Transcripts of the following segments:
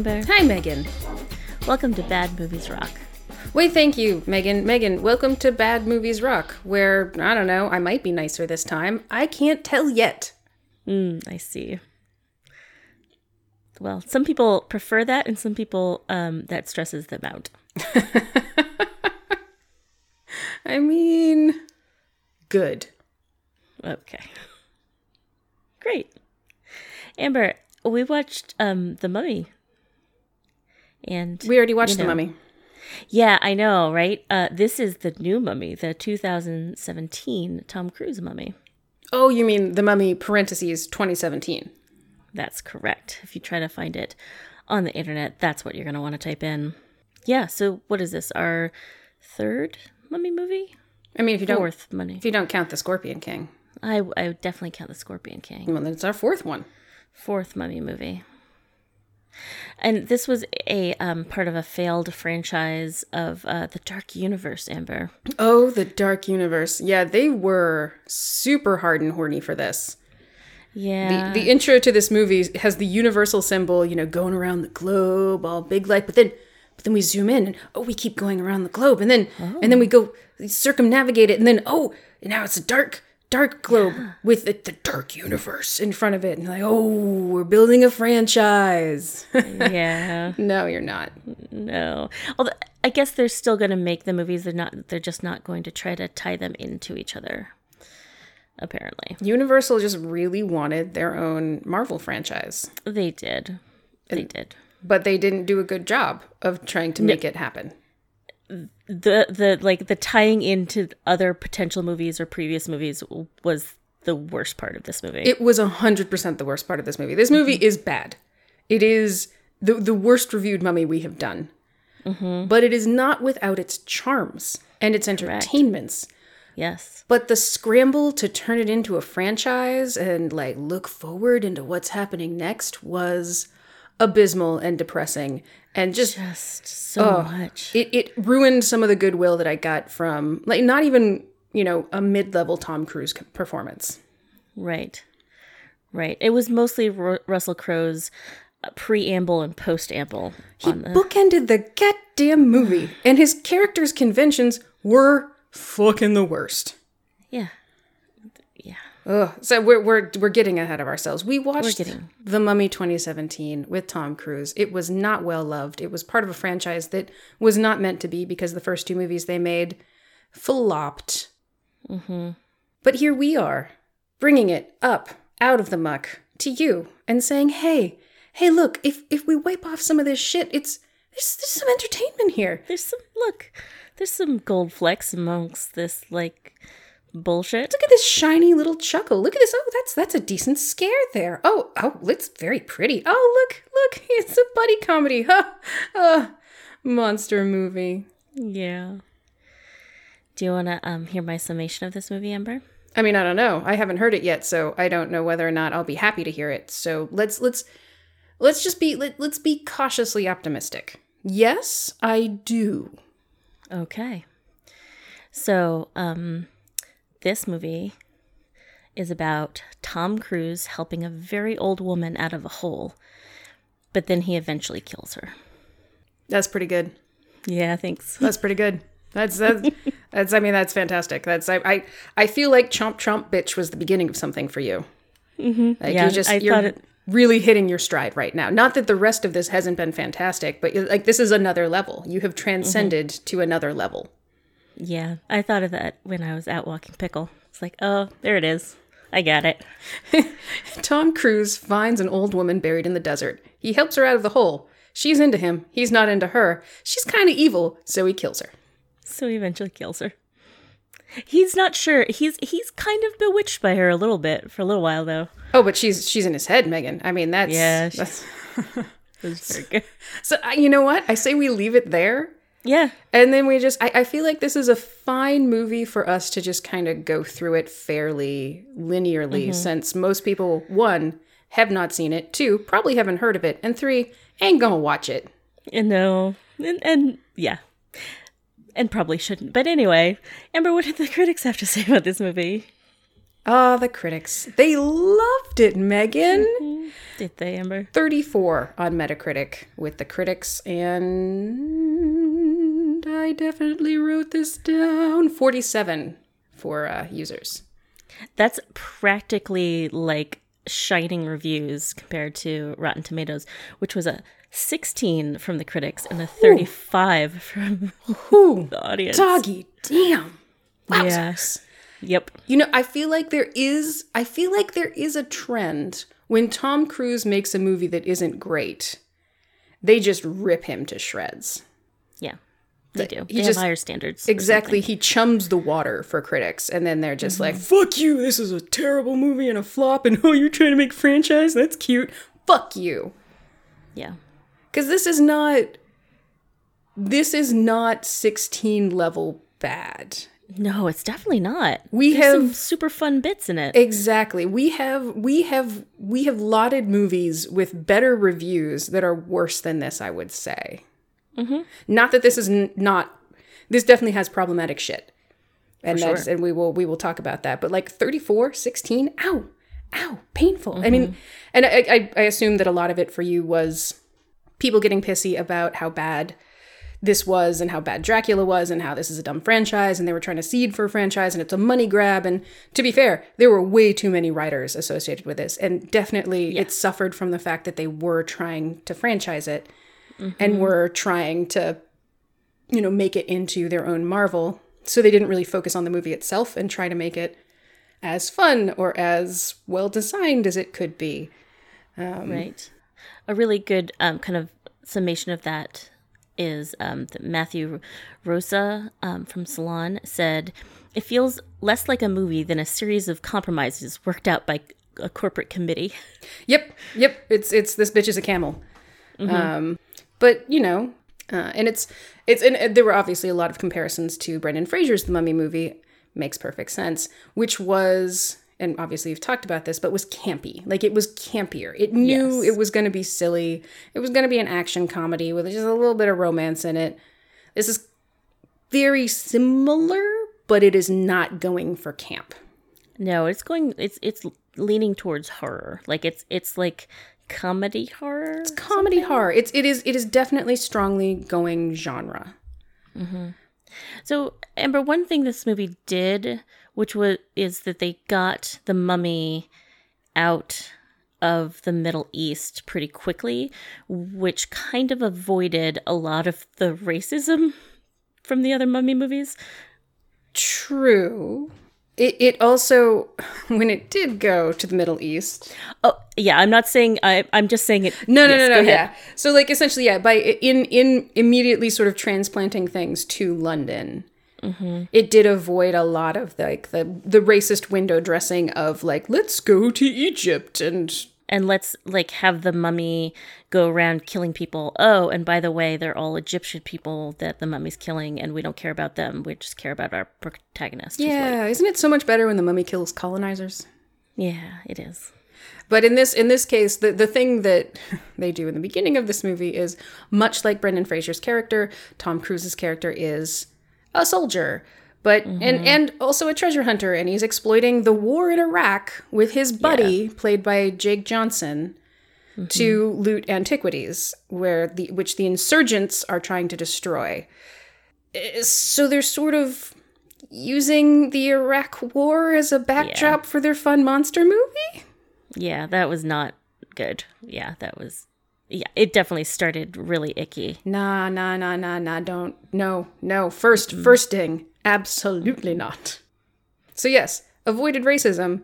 Amber. Hi, Megan. Welcome to Bad Movies Rock. Wait, thank you, Megan. Megan, welcome to Bad Movies Rock, where, I don't know, I might be nicer this time. I can't tell yet. Mm, I see. Well, some people prefer that, and some people um, that stresses them out. I mean, good. Okay. Great. Amber, we watched um, The Mummy. And We already watched you The. Mummy. Yeah, I know, right? Uh, this is the new Mummy, the 2017 Tom Cruise Mummy. Oh, you mean The Mummy, parentheses, 2017. That's correct. If you try to find it on the internet, that's what you're going to want to type in. Yeah, so what is this? Our third Mummy movie? I mean, if you don't, Fourth Mummy. if you don't count The Scorpion King, I, I would definitely count The Scorpion King. well, then it's our fourth one. Fourth Mummy movie. And this was a um, part of a failed franchise of uh, the Dark Universe, Amber. Oh, the Dark Universe. Yeah, they were super hard and horny for this. Yeah. The, the intro to this movie has the universal symbol, you know, going around the globe, all big like, but then but then we zoom in and oh we keep going around the globe and then and then we go circumnavigate it and then oh now it's a dark dark globe with the, the dark universe in front of it and like oh we're building a franchise yeah. no you're not No. Although I guess they're still going to make the movies. They're not. They're just not going to try to tie them into each other. Apparently, universal just really wanted their own marvel franchise they did. They did. but they didn't do a good job of trying to make it happen The the like the tying into other potential movies or previous movies was the worst part of this movie. It was hundred percent the worst part of this movie. This movie is bad. It is the the worst reviewed mummy we have done. Mm-hmm. But it is not without its charms and its entertainments. yes. But the scramble to turn it into a franchise and like look forward into what's happening next was abysmal and depressing and just Just so much. it, it ruined some of the goodwill that I got from like not even, you know, a mid-level Tom Cruise performance. Right. Right. It was mostly Ru- Russell Crowe's uh, preamble and postamble He the bookended the goddamn movie, and his character's conventions were fucking the worst. Yeah. Ugh. So we're we're we're getting ahead of ourselves. We watched The Mummy 2017 with Tom Cruise. It was not well loved. It was part of a franchise that was not meant to be because the first two movies they made flopped. Mm-hmm. But here we are, bringing it up out of the muck to you and saying, "Hey, hey, look! If if we wipe off some of this shit, it's there's, there's some entertainment here." There's some look. There's some gold flecks amongst this like bullshit. Look at this shiny little chuckle. Look at this. Oh, that's that's a decent scare there. Oh, oh, it's very pretty. Oh, look, look, it's a buddy comedy. Huh. Uh, monster movie. Yeah. Do you want to um hear my summation of this movie, Amber? I mean, I don't know. I haven't heard it yet, so I don't know whether or not I'll be happy to hear it. So let's let's let's just be let, let's be cautiously optimistic. Yes, I do. Okay. So, um this movie is about Tom Cruise helping a very old woman out of a hole, but then he eventually kills her. That's pretty good. Yeah, thanks. That's pretty good. That's that's that's. I mean, that's fantastic. That's I I, I feel like Chomp Chomp Bitch was the beginning of something for you. Mm-hmm. Like Yeah, you just I you're thought it- really hitting your stride right now. Not that the rest of this hasn't been fantastic, but like this is another level. You have transcended to another level. Yeah, I thought of that when I was out walking pickle. It's like, oh, there it is. I got it. Tom Cruise finds an old woman buried in the desert. He helps her out of the hole. She's into him. He's not into her. She's kind of evil, so he kills her. So he eventually kills her. He's not sure. He's he's kind of bewitched by her a little bit for a little while though. Oh, but she's she's in his head, Megan. I mean, that's Yeah, that's- It very good. so. uh, You know what? I say we leave it there. Yeah, And then we just, I, I feel like this is a fine movie for us to just kind of go through it fairly linearly, since most people, one, have not seen it, two, probably haven't heard of it, and three, ain't gonna watch it. and no, and, and yeah, and probably shouldn't. But anyway, Amber, what did the critics have to say about this movie? Ah, the critics. They loved it, Megan. Did they, Amber? 34 on Metacritic with the critics, and I definitely wrote this down 47 for uh, users. That's practically like shining reviews compared to Rotten Tomatoes, which was a 16 from the critics and a 35 from Whew, the audience. doggy, damn. Yes, Yep. You know, I feel like there is I feel like there is a trend when Tom Cruise makes a movie that isn't great. They just rip him to shreds. Yeah. They do. he They just- have higher standards. Exactly. He chums the water for critics and then they're just mm-hmm. like, "Fuck you. This is a terrible movie and a flop and oh, you're trying to make franchise? That's cute. Fuck you." Yeah. Cuz this is not this is not 16 level bad. No, it's definitely not. We There's some have- super fun bits in it. Exactly. We have we have we have lauded movies with better reviews that are worse than this. I would say. Mm-hmm. Not that this is n- not. This definitely has problematic shit, and that's and we will we will talk about that. But like 34, 16, ow, ow, painful. I mean, mm-hmm. and I, I I assume that a lot of it for you was people getting pissy about how bad this was and how bad Dracula was and how this is a dumb franchise and they were trying to seed for a franchise and it's a money grab. And to be fair there were way too many writers associated with this. And definitely it suffered from the fact that they were trying to franchise it and were trying to you know make it into their own Marvel so they didn't really focus on the movie itself and try to make it as fun or as well designed as it could be right. A really good um, kind of summation of that is um, that Matthew Rozsa um, from Salon said, It feels less like a movie than a series of compromises worked out by a corporate committee. Yep, yep. It's it's this bitch is a camel. Um, but you know, uh, and it's it's and there were obviously a lot of comparisons to Brendan Fraser's The Mummy movie. Makes perfect sense. Which was, and obviously you've talked about this, but was campy. Like it was campier. It knew Yes. it was going to be silly. It was going to be an action comedy with just a little bit of romance in it. This is very similar, but it is not going for camp. No, it's going it's it's leaning towards horror. Like it's it's like comedy horror. It's comedy horror. It's it is it is definitely strongly going genre. Mm-hmm. So, Amber, one thing this movie did, which was is that they got the mummy out of the Middle East pretty quickly, which kind of avoided a lot of the racism from the other mummy movies. True. It it also when it did go to the Middle East. Oh, yeah, I'm not saying I I'm just saying it. No, no, yes, no, go no. Yeah. So like essentially, yeah, by in in immediately sort of transplanting things to London. Mm-hmm. It did avoid a lot of like the the racist window dressing of like let's go to Egypt and And let's like have the mummy go around killing people. Oh, and by the way, they're all Egyptian people that the mummy's killing, and we don't care about them. We just care about our protagonist. yeah, isn't it so much better when the mummy kills colonizers? yeah, it is. But in this in this case, the the thing that they do in the beginning of this movie is much like Brendan Fraser's character, Tom Cruise's character is a soldier, but and and also a treasure hunter, and he's exploiting the war in Iraq with his buddy, played by Jake Johnson, to loot antiquities, where the which the insurgents are trying to destroy. Eh, So they're sort of using the Iraq war as a backdrop for their fun monster movie. Yeah, that was not good. Yeah, that was. Yeah, it definitely started really icky. Nah, nah, nah, nah, nah. Don't. No, no. 1st first ding. Absolutely not. So, yes, avoided racism,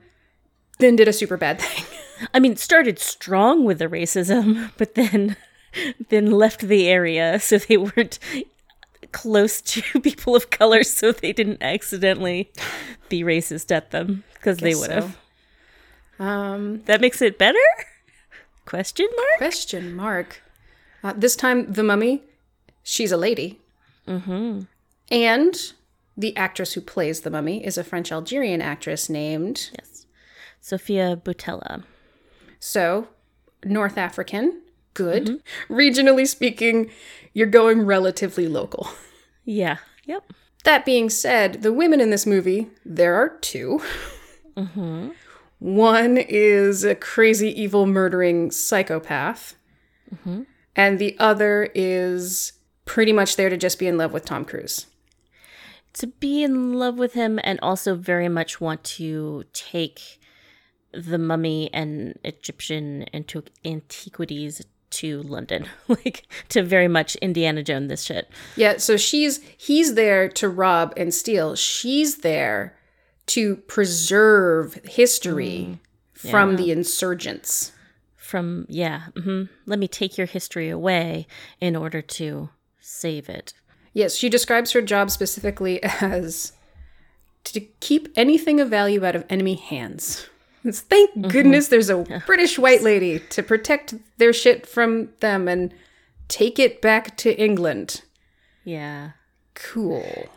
then did a super bad thing. I mean, started strong with the racism, but then then left the area so they weren't close to people of color so they didn't accidentally be racist at them because they would so. have. Um, That makes it better? Question mark? question mark. Uh, this time, the mummy, she's a lady. Mm-hmm. And the actress who plays the mummy is a French Algerian actress named, Yes. Sofia Boutella. so, North African. Good. Mm-hmm. Regionally speaking, you're going relatively local. Yeah. Yep. That being said, the women in this movie, there are 2 mm-hmm. One is a crazy, evil, murdering psychopath, mm-hmm. and the other is pretty much there to just be in love with Tom Cruise. To be in love with him and also very much want to take the mummy and Egyptian antiqu- antiquities to London. like to very much Indiana Jones this shit. Yeah, so she's he's there to rob and steal. She's there to preserve history from the insurgents. From yeah, hmm let me take your history away in order to save it. Yes, she describes her job specifically as to keep anything of value out of enemy hands. It's, thank goodness there's a British white lady to protect their shit from them and take it back to England. Yeah. Cool.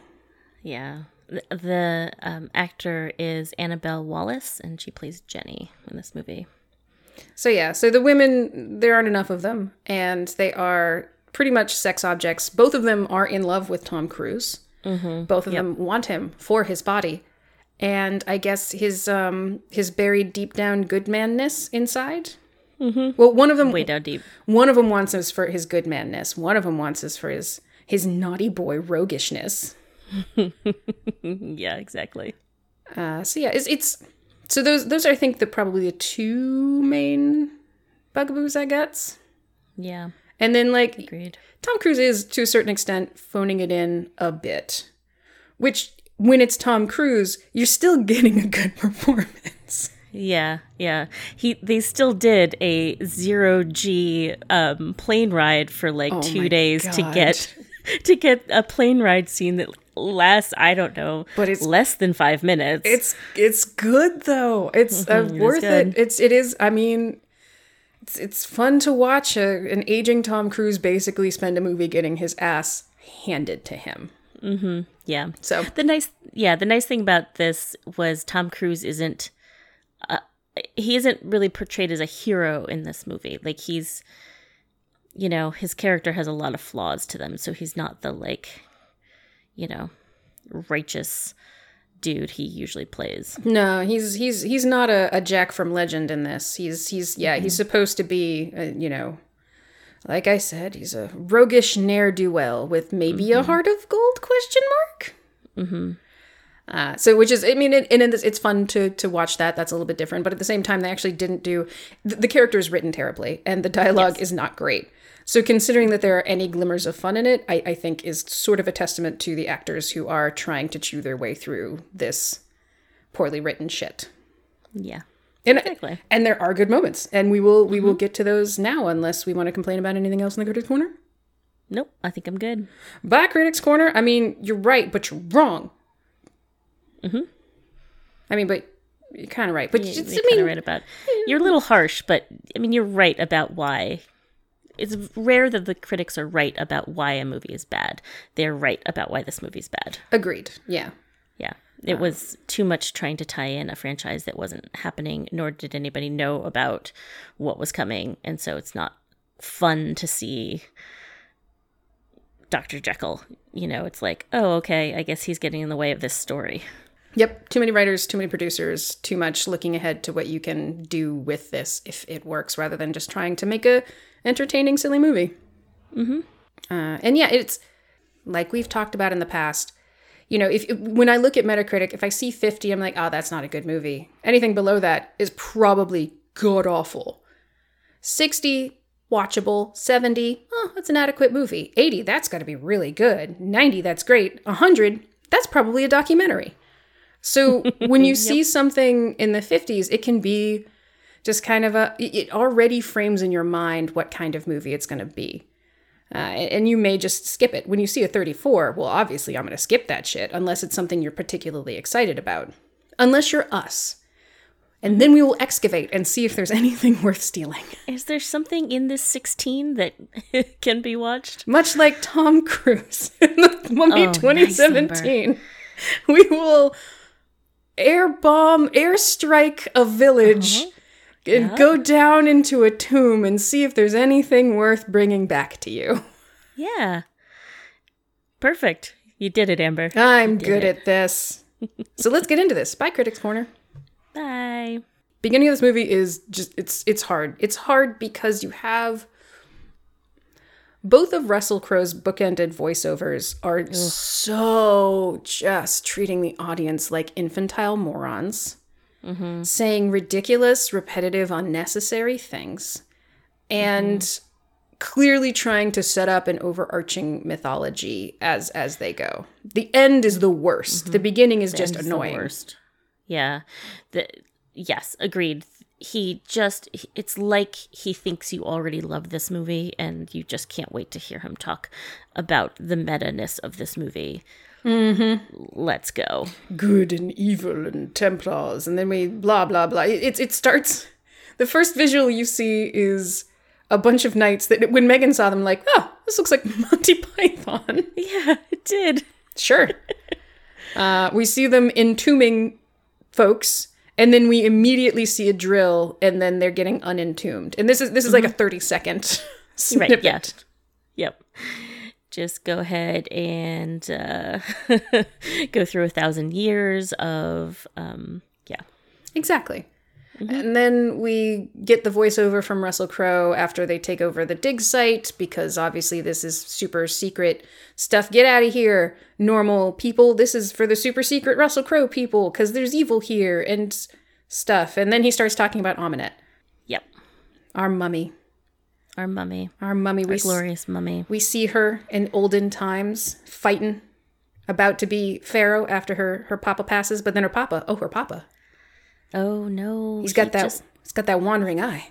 Yeah. The, the um, actor is Annabelle Wallis, and she plays Jenny in this movie. So yeah, so the women there aren't enough of them, and they are pretty much sex objects. Both of them are in love with Tom Cruise. Mm-hmm. Both of them want him for his body, and I guess his um his buried deep down good manness inside. Mm-hmm. Well, one of them Way down deep. one of them wants us for his good manness. One of them wants us for his his naughty boy roguishness. Yeah, exactly. Uh, so yeah, it's, it's so those those are I think the probably the two main bugaboos I gets. Yeah, And then like agreed. Tom Cruise is to a certain extent phoning it in a bit, which when it's Tom Cruise, you're still getting a good performance. Yeah, yeah. He they still did a zero G um, plane ride for like Oh two days to get to get a plane ride scene that lasts I don't know, But it's- less than five minutes. It's it's good though. It's uh, is worth it. It's it is. I mean, it's it's fun to watch a, an aging Tom Cruise basically spend a movie getting his ass handed to him. yeah. So The nice, yeah, the nice thing about this was Tom Cruise isn't, uh, he isn't really portrayed as a hero in this movie. Like he's, you know, his character has a lot of flaws to them, so he's not the like, you know, righteous dude he usually plays. no, he's he's he's not a, a Jack from Legend in this. He's he's yeah, he's supposed to be uh, you know. Like I said, he's a roguish ne'er do well with maybe a heart of gold? Question mark. Mm-hmm. Uh, so, which is, I mean, it, and it's, it's fun to to watch that. That's a little bit different, but at the same time, they actually didn't do. The, the character is written terribly, and the dialogue is not great. So, considering that there are any glimmers of fun in it, I, I think is sort of a testament to the actors who are trying to chew their way through this poorly written shit. Yeah. And, Exactly. and there are good moments, and we will we will get to those now, unless we want to complain about anything else in the critics corner. Nope, I think I'm good. By critics corner, I mean you're right, but you're wrong. Mm-hmm. I mean, but you're kind of right. But You- it's- You're I mean, kind of right about. You're a little harsh, but I mean, you're right about why. It's rare that the critics are right about why a movie is bad. They're right about why this movie's bad. agreed. Yeah. Yeah. It was too much trying to tie in a franchise that wasn't happening, nor did anybody know about what was coming. And so it's not fun to see Dr. Jekyll. You know, it's like, oh, okay, I guess he's getting in the way of this story. Yep. Too many writers, too many producers, too much looking ahead to what you can do with this if it works, rather than just trying to make a entertaining, silly movie. Mm-hmm. Uh, and yeah, it's like we've talked about in the past. You know, if when I look at Metacritic, if I see 50, I'm like, oh, that's not a good movie. Anything below that is probably god awful. 60, watchable. 70, oh, that's an adequate movie. 80, that's got to be really good. 90, that's great. 100, that's probably a documentary. So when you see something in the 50s, it can be just kind of a, it already frames in your mind what kind of movie it's going to be. Uh, and you may just skip it. When you see a 34, well, obviously I'm going to skip that shit unless it's something you're particularly excited about. Unless you're us. And then we will excavate and see if there's anything worth stealing. Is there something in this 16 that can be watched? Much like Tom Cruise in the Mummy Oh, nice 2017, we will air bomb, airstrike a village and go down into a tomb and see if there's anything worth bringing back to you. Yeah. Perfect. You did it, Amber. I'm good at this. so let's get into this. Bye, Critics Corner. Bye. beginning of this movie is just it's it's hard. It's hard because you have both of Russell Crowe's bookended voiceovers are so just treating the audience like infantile morons, Mm-hmm. saying ridiculous, repetitive, unnecessary things, and clearly trying to set up an overarching mythology as as they go. The end is the worst. The mm-hmm. beginning is just the annoying. worst. Yeah. The yes, agreed. He just it's like he thinks you already love this movie and you just can't wait to hear him talk about the meta-ness of this movie. Mm-hmm. Let's go. good and evil and Templars, and then we blah blah blah. It it, starts. The first visual you see is a bunch of knights that when Megan saw them, like, oh, this looks like Monty Python. Yeah, it did. Sure. uh, we see them entombing folks, and then we immediately see a drill, and then they're getting unentombed. And this is this is like a thirty second snippet. Right, yeah. Yep. Just go ahead and uh, go through a thousand years of, um, yeah. Exactly. And then we get the voiceover from Russell Crowe after they take over the dig site because obviously this is super secret stuff. Get out of here, normal people. This is for the super secret Russell Crowe people because there's evil here and stuff. And then he starts talking about Ahmanet, Yep. our mummy. Our mummy. Our mummy. We, s- Glorious mummy. we see her in olden times fighting, about to be pharaoh after her her papa passes. But then her papa, oh her papa, Oh, no. he's got that. just- he's got that wandering eye,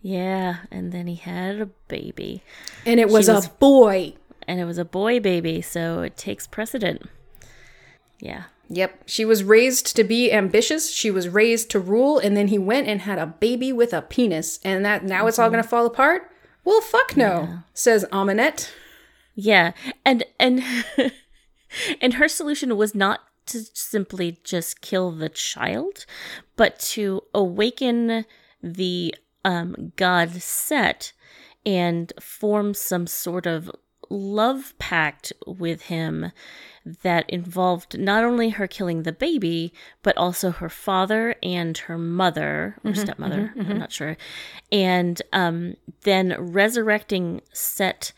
yeah, and then he had a baby. and it was, was- a boy. and it was a boy baby, so it takes precedent. Yeah. Yep. She was raised to be ambitious. She was raised to rule, and then he went and had a baby with a penis, and that now it's all mm-hmm. gonna fall apart. Well, fuck no, says Ahmanet. Yeah. And and and her solution was not to simply just kill the child, but to awaken the um god Set and form some sort of love pact with him that involved not only her killing the baby, but also her father and her mother or stepmother, I'm not sure, and um, then resurrecting Set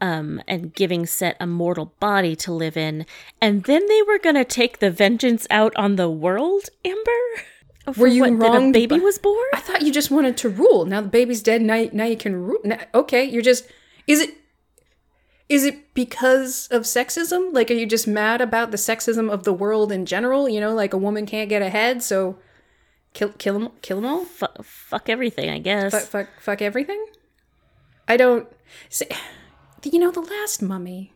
um, and giving Set a mortal body to live in, and then they were gonna take the vengeance out on the world. Amber, For Were you what, that a baby by- was born? I thought you just wanted to rule. Now the baby's dead. Now, now you can rule. Now, okay, you're just. Is it? Is it because of sexism? Like, are you just mad about the sexism of the world in general? You know, like a woman can't get ahead, so kill, kill them, kill them all. Fu- fuck everything, I guess. fuck, fuck, fuck everything. I don't. See, you know, the last mummy,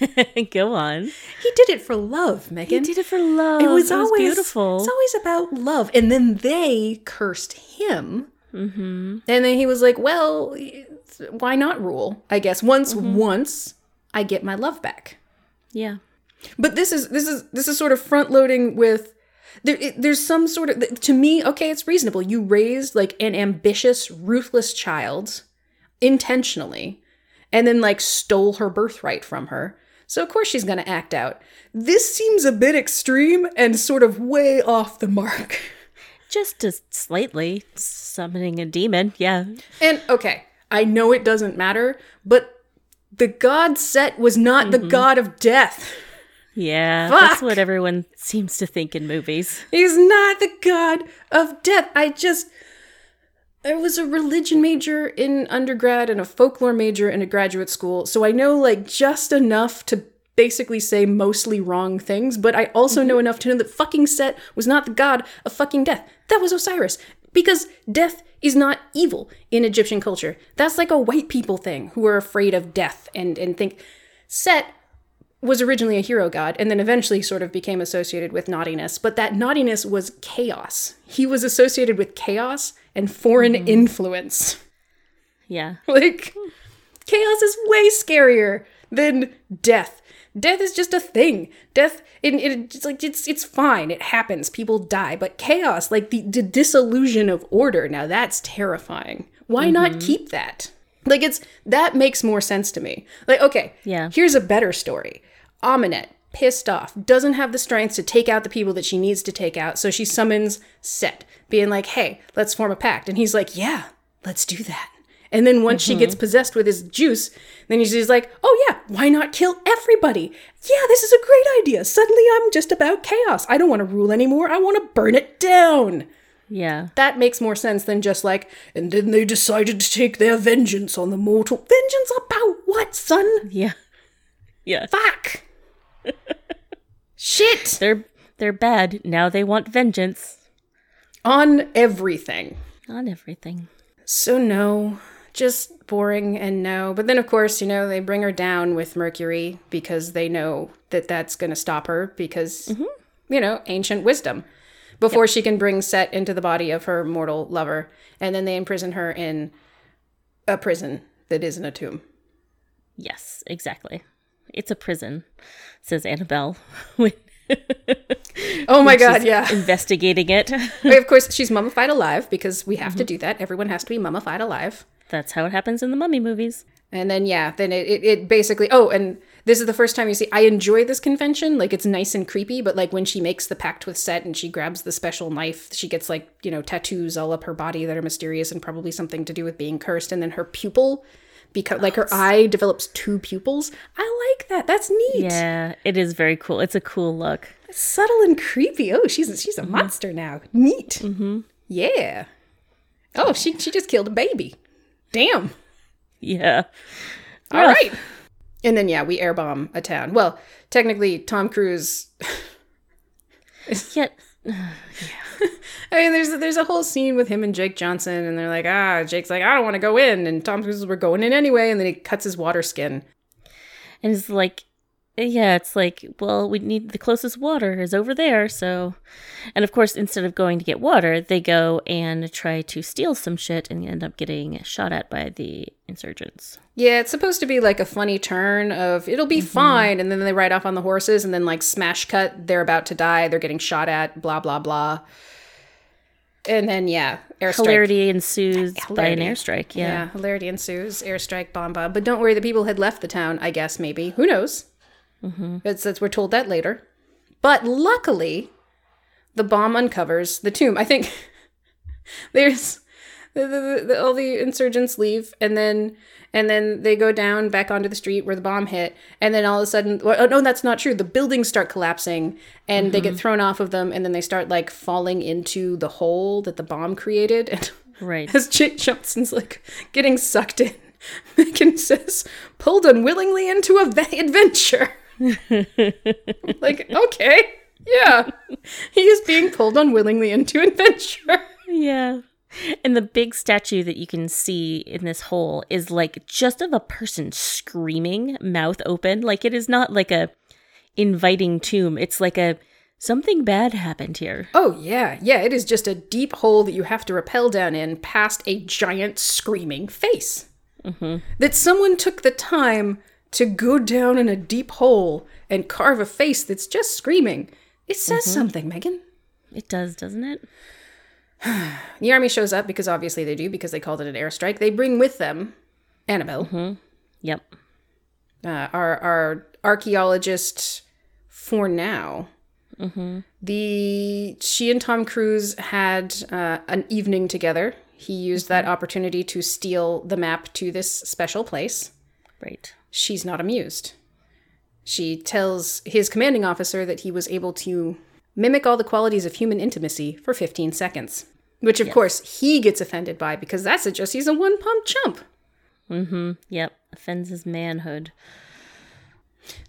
Go on. he did it for love, Megan. He did it for love. it was always beautiful. It's always about love, and then they cursed him, mm-hmm. and then he was like, "Well, why not rule? I guess once, mm-hmm. once I get my love back." yeah. But this is this is this is sort of front loading with there. It, there's some sort of to me. Okay, it's reasonable. You raised like an ambitious, ruthless child intentionally, and then like stole her birthright from her. So of course she's gonna act out. This seems a bit extreme and sort of way off the mark. Just as slightly summoning a demon. Yeah. And okay, I know it doesn't matter, but the god Set was not the mm-hmm. god of death. Yeah. That's what everyone seems to think in movies. He's not the god of death. I just. I was a religion major in undergrad and a folklore major in a graduate school, so I know like just enough to basically say mostly wrong things, but I also know mm-hmm. enough to know that fucking Set was not the god of fucking death. That was Osiris. Because death is not evil in Egyptian culture. That's like a white people thing who are afraid of death and, and think Set was originally a hero god and then eventually sort of became associated with naughtiness, but that naughtiness was chaos. He was associated with chaos and foreign mm-hmm. influence. Yeah. Like, chaos is way scarier than death. Death is just a thing. Death, it, it, it's like it's it's fine. It happens. People die. But chaos, like the, the dissolution of order, now that's terrifying. Why not mm-hmm. keep that? Like it's that makes more sense to me. Like okay, Yeah. Here's a better story. Ahmanet pissed off, doesn't have the strength to take out the people that she needs to take out. So she summons Set, being like, hey, let's form a pact. And he's like, yeah, let's do that. And then once she gets mm-hmm. possessed with his juice, then she's like, oh yeah, why not kill everybody? Yeah, this is a great idea. Suddenly I'm just about chaos. I don't want to rule anymore. I want to burn it down. Yeah. That makes more sense than just like, and then they decided to take their vengeance on the mortal. Vengeance about what, son? Yeah. Yeah. Fuck. Shit. They're they're bad. Now they want vengeance On everything. on everything. So no, just boring and no. But then of course, you know, they bring her down with Mercury because they know that that's going to stop her because you know, ancient wisdom. Before she can bring Set into the body of her mortal lover, and then they imprison her in a prison that isn't a tomb. Yes, exactly. It's a prison, says Annabelle Oh my god, yeah. investigating it. Of course, she's mummified alive because we have to do that. Everyone has to be mummified alive. That's how it happens in the mummy movies. And then yeah, then it, it, it basically oh, and this is the first time you see I enjoy this convention. Like it's nice and creepy, but like when she makes the pact with Set and she grabs the special knife, she gets like, you know, tattoos all up her body that are mysterious and probably something to do with being cursed, and then her pupil because like her eye develops two pupils. I like that. That's neat. Yeah, it is very cool. It's a cool look. It's subtle and creepy. Oh, she's a, she's a monster now. Neat. Mm-hmm. Yeah. Oh, she she just killed a baby. Damn. Yeah. All right. And then yeah, we airbomb a town. Well, technically, Tom Cruise. Yet yeah. I mean, there's there's a whole scene with him and Jake Johnson, and they're like, ah, Jake's like, I don't want to go in, and Tom Cruise is, we're going in anyway, and then he cuts his water skin. and it's like yeah, it's like, well, we need the closest water is over there, so and of course, instead of going to get water, they go and try to steal some shit and end up getting shot at by the insurgents. Yeah, it's supposed to be like a funny turn of it'll be mm-hmm. fine, and then they ride off on the horses, and then like smash cut, they're about to die, they're getting shot at, blah blah blah. And then yeah, airstrike. Hilarity ensues by an airstrike. Yeah. Yeah. hilarity ensues. Airstrike, bomb bomb. But don't worry, the people had left the town. I guess maybe. Who knows? Mm-hmm. It's, it's, we're told that later. But luckily, the bomb uncovers the tomb. I think there's the, the, the, all the insurgents leave, and then and then they go down back onto the street where the bomb hit, and then all of a sudden, well, oh no, that's not true. The buildings start collapsing, and they get thrown off of them, and then they start like falling into the hole that the bomb created, and Right. as Jake Johnson's like getting sucked in, Megan says, pulled unwillingly into a va- adventure. like, okay, yeah. He is being pulled unwillingly into adventure. Yeah. And the big statue that you can see in this hole is like just of a person screaming, mouth open. Like it is not like a inviting tomb. It's like a something bad happened here. Oh, yeah, yeah, it is just a deep hole that you have to rappel down in past a giant screaming face. Mm-hmm. That someone took the time to go down in a deep hole and carve a face that's just screaming. It says something, Megan. It does, doesn't it? The army shows up because obviously they do because they called it an airstrike. They bring with them Annabelle, Yep. uh, our our archaeologist for now. The she and Tom Cruise had uh, an evening together. He used that opportunity to steal the map to this special place. Right. She's not amused. She tells his commanding officer that he was able to mimic all the qualities of human intimacy for 15 seconds. Which, of course, he gets offended by because that's a just he's a one pump chump. Mm hmm. Yep. Offends his manhood.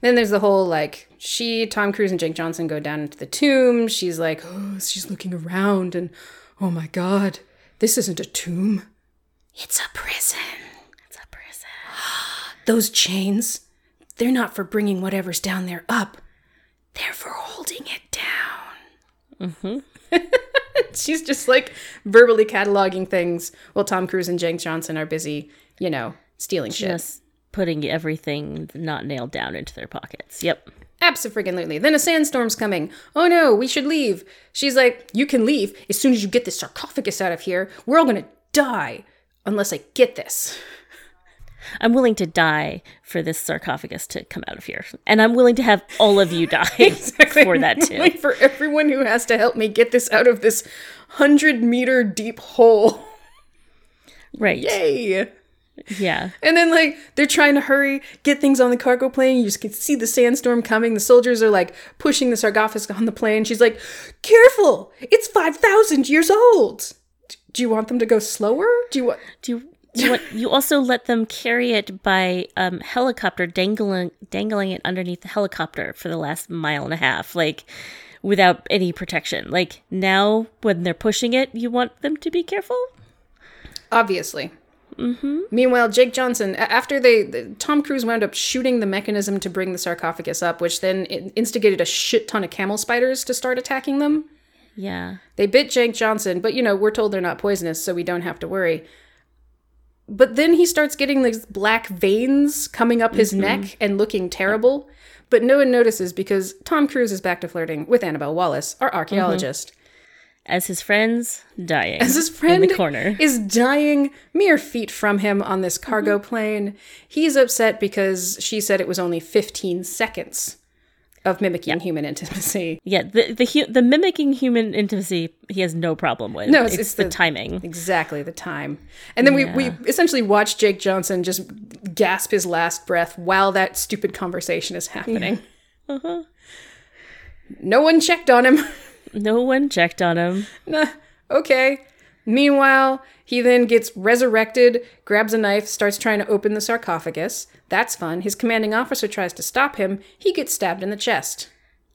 Then there's the whole like she, Tom Cruise, and Jake Johnson go down into the tomb. She's like, oh, she's looking around, and oh my god, this isn't a tomb. It's a prison. It's a prison. Those chains, they're not for bringing whatever's down there up. They're for holding it down. Mm-hmm. she's just like verbally cataloging things while Tom Cruise and Jake Johnson are busy, you know, stealing shit. Just putting everything not nailed down into their pockets. Yep. Absolutely. Then a sandstorm's coming. Oh no, we should leave. She's like, You can leave as soon as you get this sarcophagus out of here. We're all gonna die unless I get this. I'm willing to die for this sarcophagus to come out of here. And I'm willing to have all of you die for that too. Like for everyone who has to help me get this out of this hundred meter deep hole. Right. Yay! Yeah. And then like they're trying to hurry, get things on the cargo plane. You just can see the sandstorm coming. The soldiers are like pushing the sarcophagus on the plane. She's like, "Careful! It's five thousand years old." Do you want them to go slower? Do you want? Do you you, want, you also let them carry it by um, helicopter, dangling dangling it underneath the helicopter for the last mile and a half, like without any protection. Like now, when they're pushing it, you want them to be careful. Obviously. Mm-hmm. Meanwhile, Jake Johnson, after they, the, Tom Cruise wound up shooting the mechanism to bring the sarcophagus up, which then instigated a shit ton of camel spiders to start attacking them. Yeah. They bit Jake Johnson, but you know, we're told they're not poisonous, so we don't have to worry. But then he starts getting these black veins coming up his mm-hmm. neck and looking terrible. But no one notices because Tom Cruise is back to flirting with Annabelle Wallis, our mm-hmm. archaeologist. As his friends dying. As his friend in the corner. is dying mere feet from him on this cargo mm-hmm. plane. He's upset because she said it was only 15 seconds of mimicking human intimacy. Yeah, the the hu- the mimicking human intimacy he has no problem with. No, it's, it's- it's the, the- timing. Exactly the time. And then we, we essentially watch Jake Johnson just gasp his last breath while that stupid conversation is happening. Uh-huh. No one checked on him. No one checked on him. Nah, okay. Meanwhile, he then gets resurrected, grabs a knife, starts trying to open the sarcophagus. That's fun. His commanding officer tries to stop him. He gets stabbed in the chest.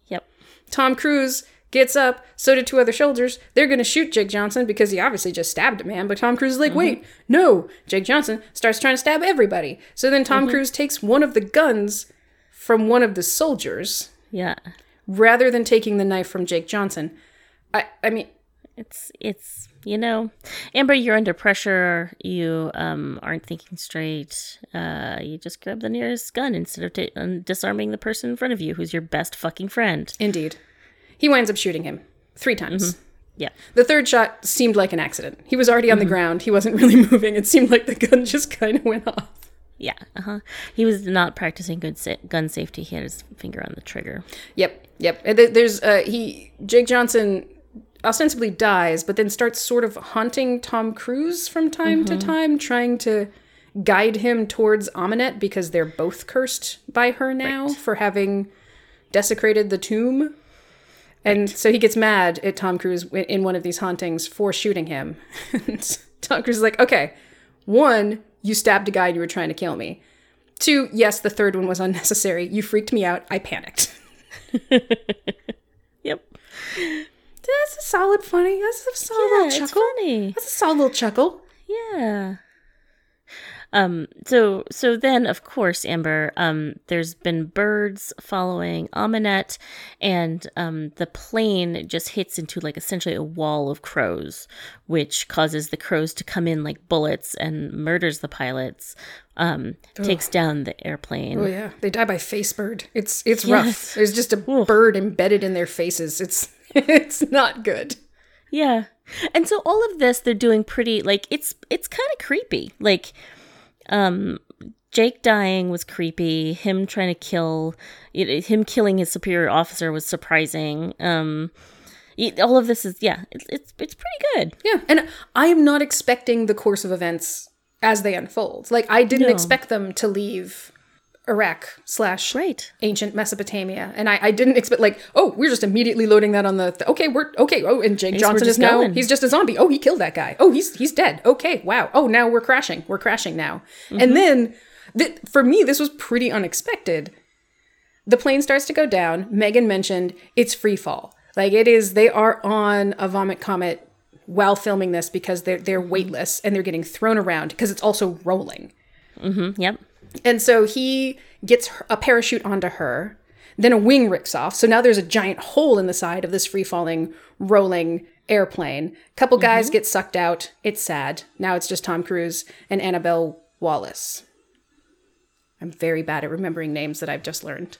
Yep. Tom Cruise gets up, so did two other soldiers. They're going to shoot Jake Johnson because he obviously just stabbed a man, but Tom Cruise is like, wait, mm-hmm. no. Jake Johnson starts trying to stab everybody. So then Tom mm-hmm. Cruise takes one of the guns from one of the soldiers Yeah. rather than taking the knife from Jake Johnson. I, I mean, It's it's you know, Amber, you're under pressure. You um aren't thinking straight. Uh, you just grab the nearest gun instead of ta- um, disarming the person in front of you, who's your best fucking friend. indeed. He winds up shooting him three times. Yeah. The third shot seemed like an accident. He was already on the ground. He wasn't really moving. It seemed like the gun just kind of went off. Yeah. Uh huh. He was not practicing good sa- gun safety. He had his finger on the trigger. Yep, yep. There's uh, he Jake Johnson ostensibly dies, but then starts sort of haunting Tom Cruise from time to mm-hmm. time, trying to guide him towards Ahmanet because they're both cursed by her now for having desecrated the tomb. And so he gets mad at Tom Cruise in one of these hauntings for shooting him. and Tom Cruise is like, okay, one, you stabbed a guy and you were trying to kill me. Two, yes, the third one was unnecessary. You freaked me out. I panicked. Yep. That's a solid funny. That's a solid Yeah, little chuckle. funny. That's a solid little chuckle. Yeah. Um so so then of course Amber um there's been birds following Ahmanet and um the plane just hits into like essentially a wall of crows which causes the crows to come in like bullets and murders the pilots um takes down the airplane Oh yeah, they die by face bird. It's it's Yes. rough. There's just a bird embedded in their faces. It's it's not good. Yeah. And so all of this they're doing pretty like it's it's kind of creepy. Like um Jake dying was creepy. Him trying to kill it, him killing his superior officer was surprising. Um all of this is yeah, it's it's it's pretty good. Yeah, and I am not expecting the course of events as they unfold. Like I didn't No. expect them to leave Iraq slash Right. ancient Mesopotamia, and I, I didn't expect like oh we're just immediately loading that on the th- okay we're okay oh and Jake Johnson is now going. he's just a zombie. Oh he killed that guy. Oh he's he's dead. Okay wow. Oh now we're crashing. We're crashing now. And then th- for me this was pretty unexpected. The plane starts to go down. Megan mentioned it's free fall. Like it is they are on a vomit comet while filming this because they're they're weightless and they're getting thrown around because it's also rolling. Yep. And so he gets a parachute onto her. Then a wing rips off. So now there's a giant hole in the side of this free falling, rolling airplane. Couple guys get sucked out. It's sad. Now it's just Tom Cruise and Annabelle Wallis. I'm very bad at remembering names that I've just learned.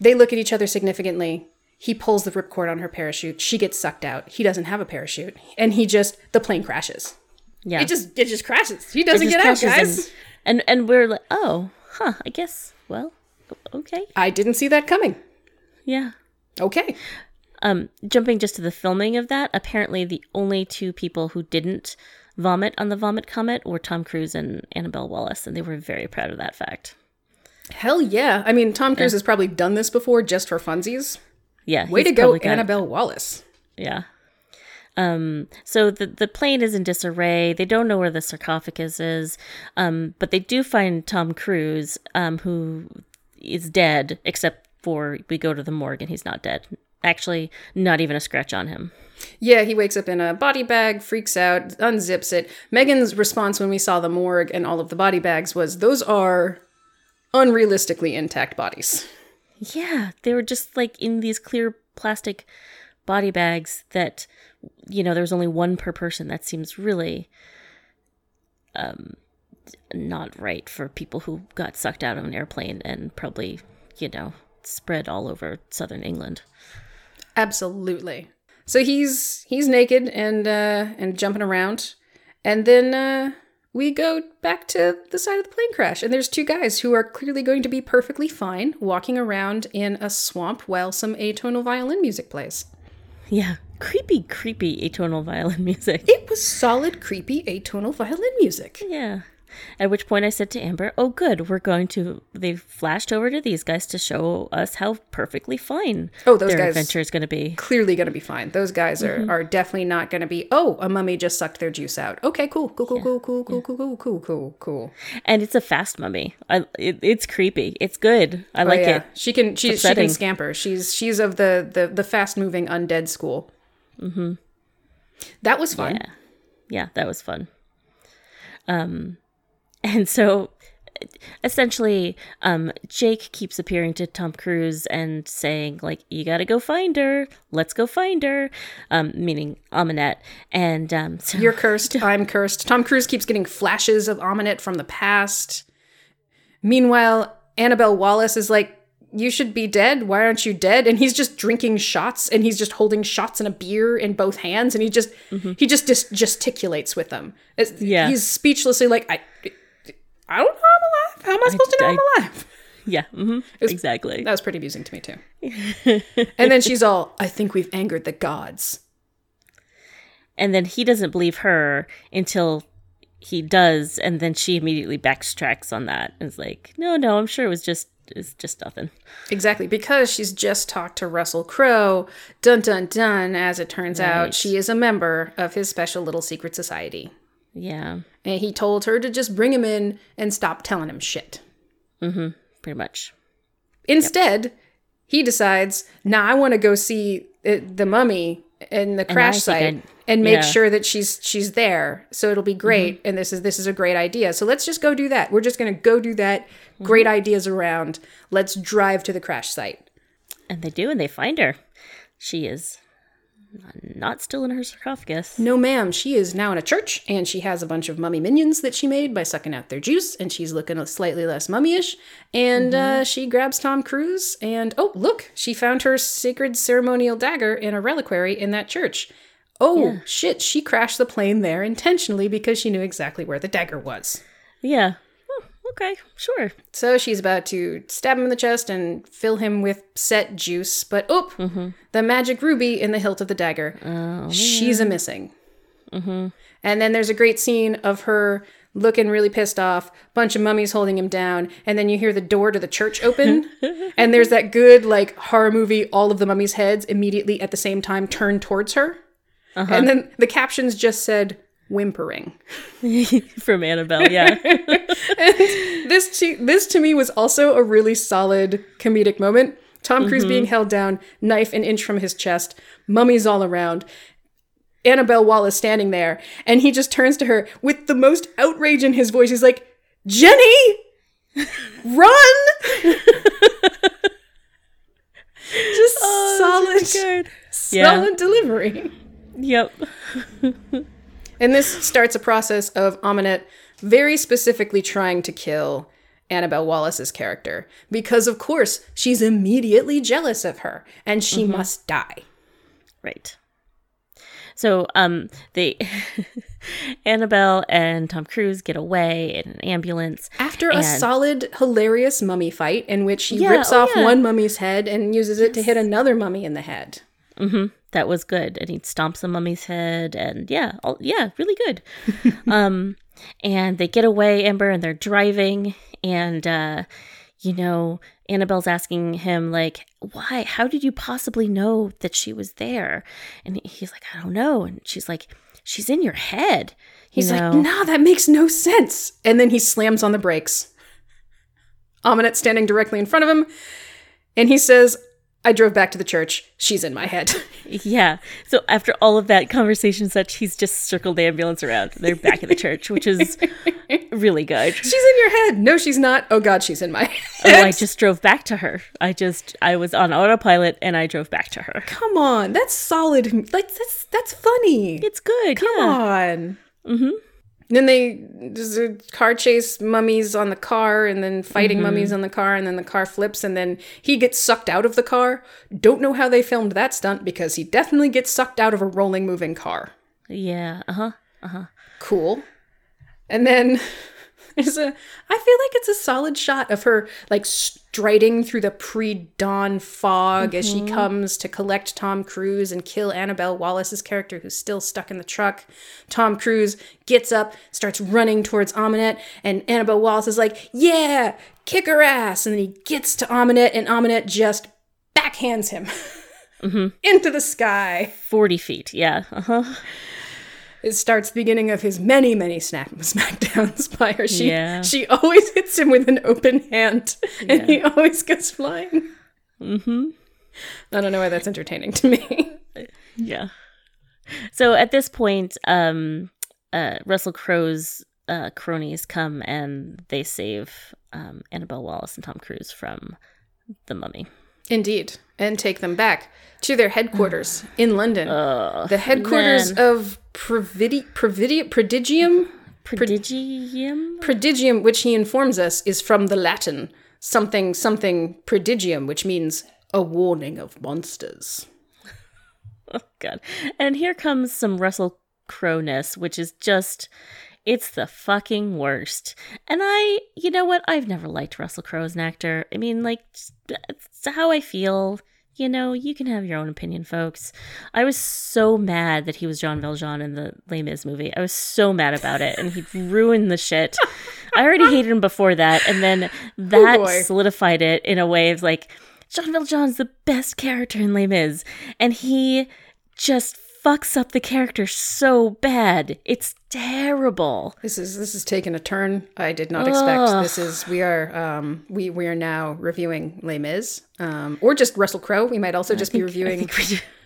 They look at each other significantly. He pulls the ripcord on her parachute. She gets sucked out. He doesn't have a parachute. And he just, the plane crashes. Yeah. It just it just crashes. He doesn't get out, guys. And, and we're like, oh, huh, I guess. Well, okay. I didn't see that coming. Yeah. Okay. Um, jumping just to the filming of that, apparently the only two people who didn't vomit on the vomit comet were Tom Cruise and Annabelle Wallis, and they were very proud of that fact. Hell yeah. I mean, Tom Cruise has probably done this before just for funsies. Yeah. Way to go, Annabelle Wallis. Yeah. Um, so the the plane is in disarray. They don't know where the sarcophagus is, um, but they do find Tom Cruise, um, who is dead, except for we go to the morgue and he's not dead. Actually, not even a scratch on him. Yeah, he wakes up in a body bag, freaks out, unzips it. Megan's response when we saw the morgue and all of the body bags was, those are unrealistically intact bodies. Yeah, they were just like in these clear plastic body bags that, you know, there's only one per person. That seems really um, not right for people who got sucked out of an airplane and probably, you know, spread all over southern England. Absolutely. So he's he's naked and uh and jumping around. And then uh we go back to the side of the plane crash and there's two guys who are clearly going to be perfectly fine walking around in a swamp while some atonal violin music plays. Yeah, creepy, creepy atonal violin music. It was solid, creepy atonal violin music. Yeah. At which point I said to Amber, Oh, good, we're going to. They flashed over to these guys to show us how perfectly fine oh, those their guys adventure is going to be. Clearly going to be fine. Those guys are, mm-hmm. are definitely not going to be, Oh, a mummy just sucked their juice out. Okay, cool, cool, cool, yeah. cool, cool, cool, cool, cool, cool, cool, cool. And it's a fast mummy. I, it, it's creepy. It's good. I oh, like yeah. it. She can, she, she can scamper. She's, she's of the, the, the fast moving undead school. Mm-hmm. That was fun. Yeah. Yeah, that was fun. Um, and so essentially, um, Jake keeps appearing to Tom Cruise and saying, like, you gotta go find her. Let's go find her. Um, meaning Ahmanet. And um, so You're cursed. I'm cursed. Tom Cruise keeps getting flashes of Ahmanet from the past. Meanwhile, Annabelle Wallis is like, "You should be dead. Why aren't you dead?" And he's just drinking shots, and he's just holding shots and a beer in both hands, and he just he just dis- gesticulates with them. It's- Yeah. he's speechlessly like, "I, I don't know. I'm alive. How am I supposed to know I, am alive?" yeah, hmm exactly. That was pretty amusing to me too. and then she's all, "I think we've angered the gods." And then he doesn't believe her until he does, and then she immediately backtracks on that and is like, "No, no, I'm sure it was just it's just nothing." Exactly, because she's just talked to Russell Crowe. Dun dun dun, as it turns out, she is a member of his special little secret society. Yeah, And he told her to just bring him in and stop telling him shit. Mm-hmm. pretty much. Instead, he decides, nah, I want to go see uh, the mummy in the crash site and make yeah. Mm-hmm. sure that she's she's there. So it'll be great. And this is this is a great idea. So let's just go do that. We're just gonna go do that. Mm-hmm. Great ideas around. Let's drive to the crash site. And they do, and they find her. She is not still in her sarcophagus. No, ma'am. She is now in a church, and she has a bunch of mummy minions that she made by sucking out their juice, and she's looking slightly less mummy-ish. And uh, she grabs Tom Cruise, and oh, look, she found her sacred ceremonial dagger in a reliquary in that church. Oh shit! She crashed the plane there intentionally because she knew exactly where the dagger was. Yeah. Oh, okay, sure. So she's about to stab him in the chest and fill him with Set juice, but oop, mm-hmm. the magic ruby in the hilt of the dagger. Oh, she's a missing. Mm-hmm. And then there's a great scene of her looking really pissed off, bunch of mummies holding him down, and then you hear the door to the church open, and there's that good like horror movie, all of the mummies' heads immediately at the same time turn towards her, Uh-huh. and then the captions just said whimpering. From Annabelle, yeah. this to, this to me was also a really solid comedic moment. Tom Cruise mm-hmm. being held down, knife an inch from his chest, mummies all around. Annabelle Wallis standing there, and he just turns to her with the most outrage in his voice. He's like, "Jenny, run!" just oh, solid, Good. solid delivery. Yep. And this starts a process of Ahmanet very specifically trying to kill Annabelle Wallis's character because, of course, she's immediately jealous of her and she must die. Right. So um they Annabelle and Tom Cruise get away in an ambulance. After a solid, hilarious mummy fight in which he Yeah, rips oh, off yeah. one mummy's head and uses it to hit another mummy in the head. That was good. And he stomps the mummy's head and yeah all, yeah really good. Um and they get away ember and they're driving. And uh you know annabelle's asking him like why? How did you possibly know that she was there? And he's like i don't know. And she's like she's in your head you He's know? Like, nah, that makes no sense. And then he slams on the brakes. Ahmanet standing directly in front of him. And he says, I drove back to the church. She's in my head. yeah so after all of that conversation such he's just circled the ambulance around they're back at the church which is really good she's in your head. No, she's not. Oh, God, she's in my Oh. I just drove back to her. I just I was on autopilot and I drove back to her. Come on. That's solid. Like, that's, that's funny. It's good. Come yeah. on. Mm-hmm. Then they there's a car chase mummies on the car, and then fighting mummies on the car, and then the car flips, and then he gets sucked out of the car. Don't know how they filmed that stunt because he definitely gets sucked out of a rolling, moving car. Yeah. Uh huh. Uh-huh. Cool. And then there's a I feel like it's a solid shot of her like striding through the pre-dawn fog as she comes to collect Tom Cruise and kill Annabelle Wallis's character who's still stuck in the truck. Tom Cruise gets up, starts running towards Ahmanet, and Annabelle Wallis is like, "Yeah, kick her ass!" And then he gets to Ahmanet, and Ahmanet just backhands him into the sky. Forty feet. Yeah. Uh huh. It starts the beginning of his many, many snap smackdowns by her. She Yeah. she always hits him with an open hand, and he always goes flying. Mm-hmm. I don't know why that's entertaining to me. Yeah. So at this point, um, uh, Russell Crowe's uh, cronies come and they save um, Annabelle Wallis and Tom Cruise from the mummy. Indeed, and take them back to their headquarters in London, the headquarters man. of Providi- Providi- Prodigium. Prodigium. Prodigium, which he informs us, is from the Latin something something prodigium, which means a warning of monsters. Oh god. And here comes some Russell Crowe-ness, which is just it's the fucking worst. And I, you know what? I've never liked Russell Crowe as an actor. I mean, like it's how I feel. You know, you can have your own opinion, folks. I was so mad that he was John Valjean in the Les Mis movie. I was so mad about it, and he ruined the shit. I already hated him before that, and then oh, that boy. solidified it in a way of like, John Valjean's the best character in Les Mis, and he just fucks up the character so bad. It's terrible. This is this is taking a turn I did not expect. Ugh. This is we are um we we are now reviewing Les Mis um or just Russell Crowe. We might also just be reviewing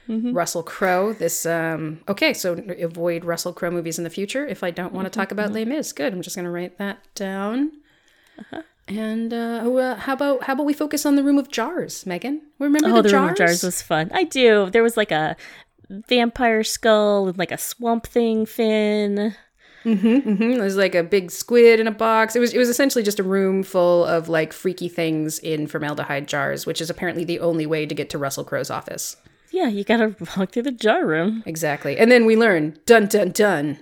Russell Crowe. This um okay, so avoid Russell Crowe movies in the future if I don't want to talk about Les Mis. Good. I'm just going to write that down. And uh, oh, uh, how about how about we focus on the Room of Jars, Megan? Remember Oh, the, the jars? Room of Jars was fun. I do. There was like a vampire skull and like a swamp thing fin. Mhm, There's like a big squid in a box. It was it was essentially just a room full of like freaky things in formaldehyde jars, which is apparently the only way to get to Russell Crowe's office. Yeah, you gotta walk through the jar room. Exactly. And then we learn, dun dun dun,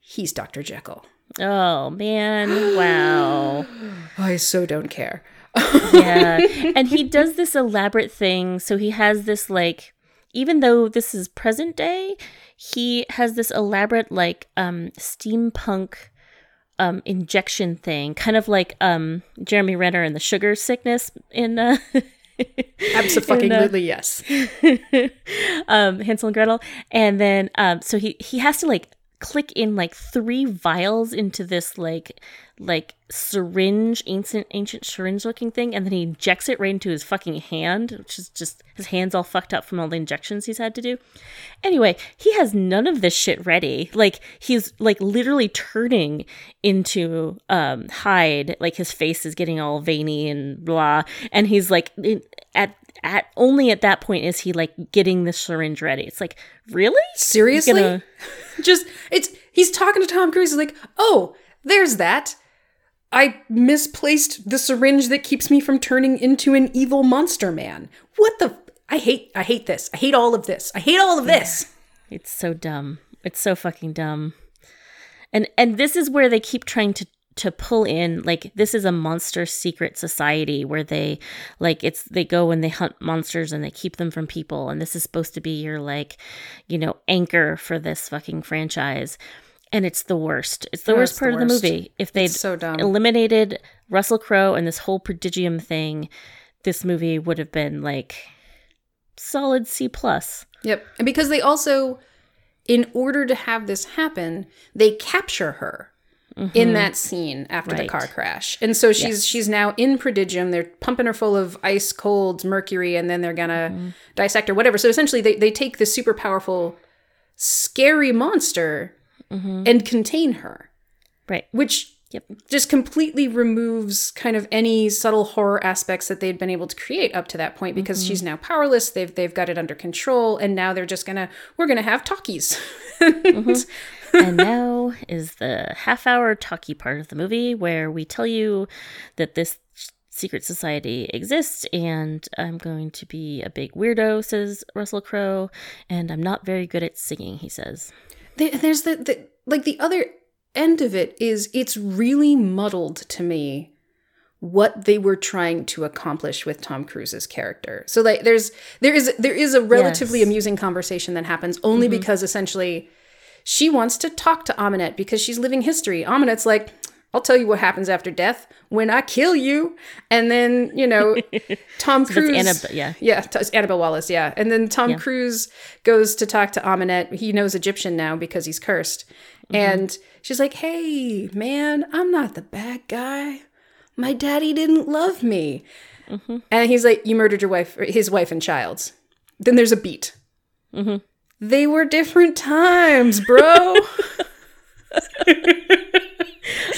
he's Dr. Jekyll. Oh man, wow. I so don't care. yeah. And he does this elaborate thing. So he has this, like, even though this is present day, he has this elaborate, like, um, steampunk um, injection thing, kind of like um, Jeremy Renner and the sugar sickness in. Uh, Absolutely yes. um, Hansel and Gretel, and then um, so he he has to like click in like three vials into this like like syringe, ancient ancient syringe looking thing, and then he injects it right into his fucking hand, which is just his hands all fucked up from all the injections he's had to do. Anyway, he has none of this shit ready. Like he's like literally turning into um Hyde, like his face is getting all veiny and blah, and he's like at only at that point is he like getting the syringe ready. It's like really Seriously? Gonna- Just it's he's talking to Tom Cruise. He's like, oh, there's that. I misplaced the syringe that keeps me from turning into an evil monster man. What the I hate I hate this. I hate all of this. I hate all of this. It's so dumb. It's so fucking dumb. and and this is where they keep trying to to pull in like this is a monster secret society where they like it's they go and they hunt monsters and they keep them from people and this is supposed to be your like you know anchor for this fucking franchise and it's the worst. It's the Oh, worst it's part the of the movie. If they'd so eliminated russell crowe and this whole prodigium thing this movie would have been like solid c plus. Yep. And because they also, in order to have this happen, they capture her in mm-hmm. that scene after the car crash. And so she's Yes. she's now in prodigium. They're pumping her full of ice cold mercury and then they're gonna mm-hmm. dissect her, whatever. So essentially they, they take this super powerful, scary monster mm-hmm. and contain her. right Which Yep. just completely removes kind of any subtle horror aspects that they'd been able to create up to that point because Mm-hmm. she's now powerless. They've they've got it under control, and now they're just gonna we're gonna have talkies. and now is the half hour talky part of the movie where we tell you that this secret society exists and I'm going to be a big weirdo, says Russell Crowe, and I'm not very good at singing, he says. There's the, the like the other end of it is it's really muddled to me what they were trying to accomplish with Tom Cruise's character. So like there's there is there is a relatively Yes. amusing conversation that happens only mm-hmm. because essentially she wants to talk to Ahmanet because she's living history. Ahmanet's like I'll tell you what happens after death when I kill you. And then, you know, Tom Cruise. Annab- yeah. Yeah, Annabelle Wallis, yeah. And then Tom Yeah. Cruise goes to talk to Ahmanet. He knows Egyptian now because he's cursed. Mm-hmm. And she's like, hey, man, I'm not the bad guy. My daddy didn't love me. Mm-hmm. And he's like, you murdered your wife, his wife and child. Then there's a beat. Mm-hmm. They were different times, bro.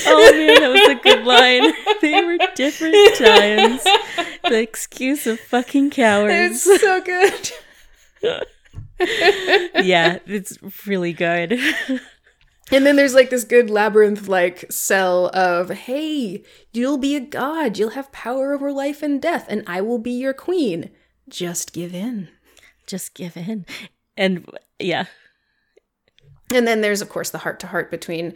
Oh man, that was a good line. They were different times. The excuse of fucking cowards. it's so good. yeah, it's really good. And then there's like this good labyrinth like cell of, hey, you'll be a god. You'll have power over life and death, and I will be your queen. Just give in. Just give in. And yeah, And then there's, of course, the heart to heart between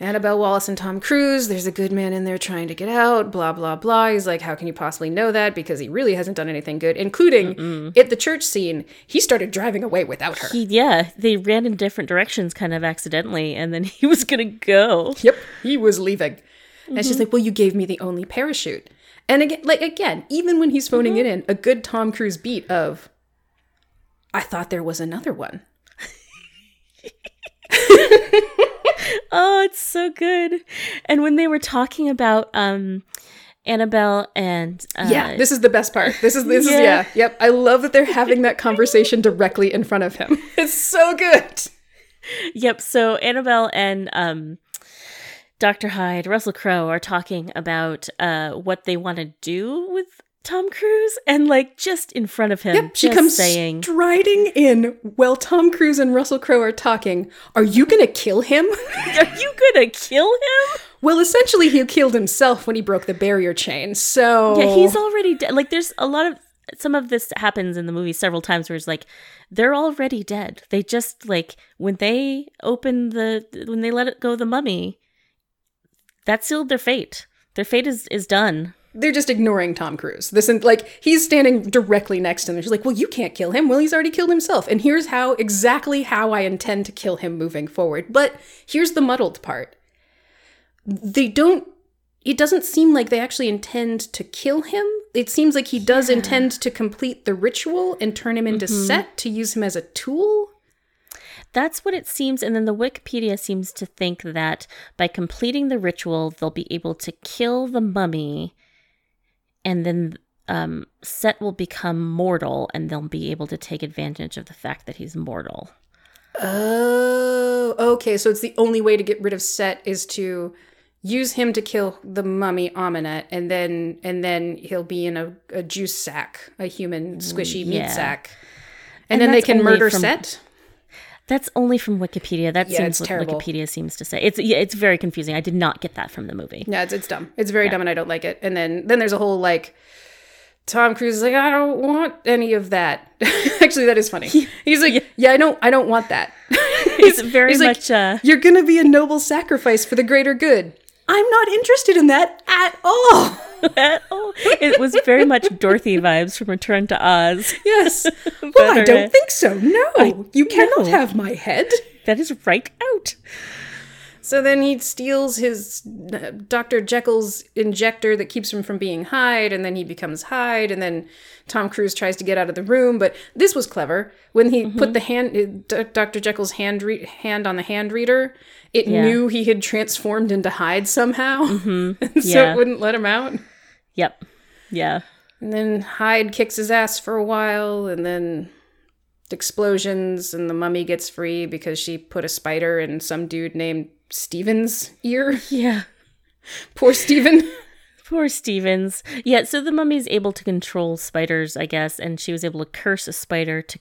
Annabelle Wallis and Tom Cruise. There's a good man in there trying to get out, blah, blah, blah. He's like, how can you possibly know that? Because he really hasn't done anything good, including at the church scene. He started driving away without her. he yeah, they ran in different directions kind of accidentally and then he was going to go. Yep, he was leaving. And she's mm-hmm. like, "Well, you gave me the only parachute." And again, like again, even when he's phoning mm-hmm. it in, a good Tom Cruise beat of, "I thought there was another one." Oh, it's so good. And when they were talking about um Annabelle and uh, yeah, this is the best part. This is this is Yeah. yeah, yep. I love that they're having that conversation directly in front of him. It's so good. Yep. So Annabelle and um, Dr. Hyde, Russell Crowe are talking about uh, what they want to do with Tom Cruise, and like just in front of him, Yep, she comes saying, striding in while Tom Cruise and Russell Crowe are talking. Are you gonna kill him? "Are you gonna kill him?" well, essentially, he killed himself when he broke the barrier chain. So Yeah, he's already dead. Like, there's a lot of some of this happens in the movie several times where it's like they're already dead. They just like when they open the when they let it go the mummy, that sealed their fate. Their fate is is done. They're just ignoring Tom Cruise. This and like he's standing directly next to them. She's like, "Well, you can't kill him. Well, he's already killed himself." And here's how exactly how I intend to kill him moving forward. But here's the muddled part. They don't it doesn't seem like they actually intend to kill him. It seems like he does intend to complete the ritual and turn him into mm-hmm. Set to use him as a tool. That's what it seems. And then the Wikipedia seems to think that by completing the ritual, they'll be able to kill the mummy, and then um, Set will become mortal, and they'll be able to take advantage of the fact that he's mortal. Oh, okay. So it's the only way to get rid of Set is to use him to kill the mummy Aminette, and then and then he'll be in a, a juice sack, a human squishy meat yeah. sack, and, And then they can murder from- Set. That's only from Wikipedia. That Yeah, seems what terrible. Wikipedia seems to say. It's yeah, it's very confusing. I did not get that from the movie. Yeah, it's it's dumb. It's very dumb, and I don't like it. And then then there's a whole like. Tom Cruise is like, I don't want any of that. Actually, that is funny. He's like, yeah. I don't, I don't want that. it's very He's like, much uh, You're going to be a noble sacrifice for the greater good. I'm not interested in that at all. Oh, it was very much Dorothy vibes from Return to Oz. Yes. well, I don't think so. No. you cannot no. have my head. That is right out. So then he steals his uh, Dr. Jekyll's injector that keeps him from being Hyde, and then he becomes Hyde, and then Tom Cruise tries to get out of the room. But this was clever. When he put the hand, uh, Dr. Jekyll's hand, re- hand on the hand reader, it Yeah. knew he had transformed into Hyde somehow, and so Yeah. it wouldn't let him out. Yep. Yeah. And then Hyde kicks his ass for a while, and then explosions, and the mummy gets free because she put a spider in some dude named Steven's ear. Yeah. Poor Steven. Poor Stevens. Yeah, so the mummy's able to control spiders, I guess, and she was able to curse a spider to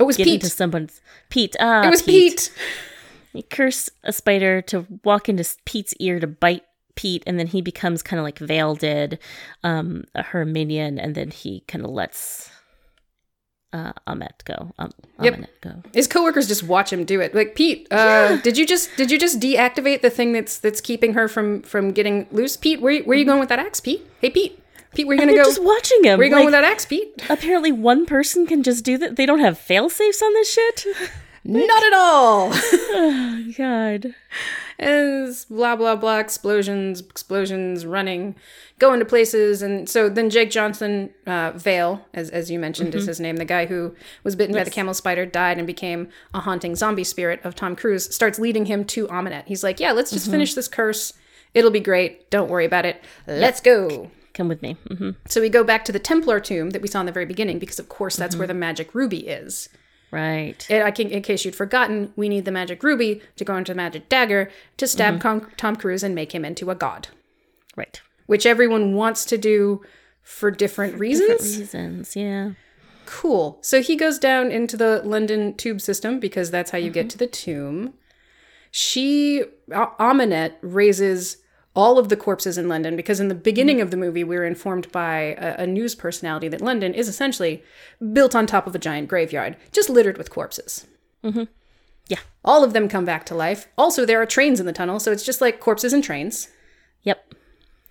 Oh, it was get Pete. into someone's Pete. Ah, it was Pete. He curse a spider to walk into Pete's ear to bite Pete, and then he becomes kind of like Vale did, um, her minion, and then he kind of lets uh, Ahmanet go. Um, Yep. Ahmanet go. His coworkers just watch him do it. Like Pete, uh, did you just did you just deactivate the thing that's that's keeping her from from getting loose? Pete, where where are you going with that axe, Pete? Hey, Pete. Pete, where are you gonna go? just watching him. Where are you going with that axe, Pete? Apparently, one person can just do that. They don't have fail safes on this shit. Not at all. oh, God. And it's blah blah blah explosions explosions running going to places. And so then jake johnson uh, vale as, as you mentioned is his name. The guy who was bitten by the camel spider died and became a haunting zombie spirit of tom cruise starts leading him to Ahmanet. he's like yeah let's just finish this curse. It'll be great. Don't worry about it. Let's go. Come with me. hmm so we go back to the templar tomb that we saw in the very beginning because of course that's where the magic ruby is Right. and I can, in case you'd forgotten, we need the magic ruby to go into the magic dagger to stab mm-hmm. Con- Tom Cruise and make him into a god, Right. which everyone wants to do for different reasons. Different reasons. Yeah. Cool. So he goes down into the London tube system because that's how you get mm-hmm. to the tomb. She, A- Ahmanet, raises all of the corpses in London because in the beginning mm-hmm. of the movie we were informed by a, a news personality that London is essentially built on top of a giant graveyard, just littered with corpses. Mm-hmm. Yeah. All of them come back to life. Also, there are trains in the tunnel, so it's just like corpses and trains. Yep.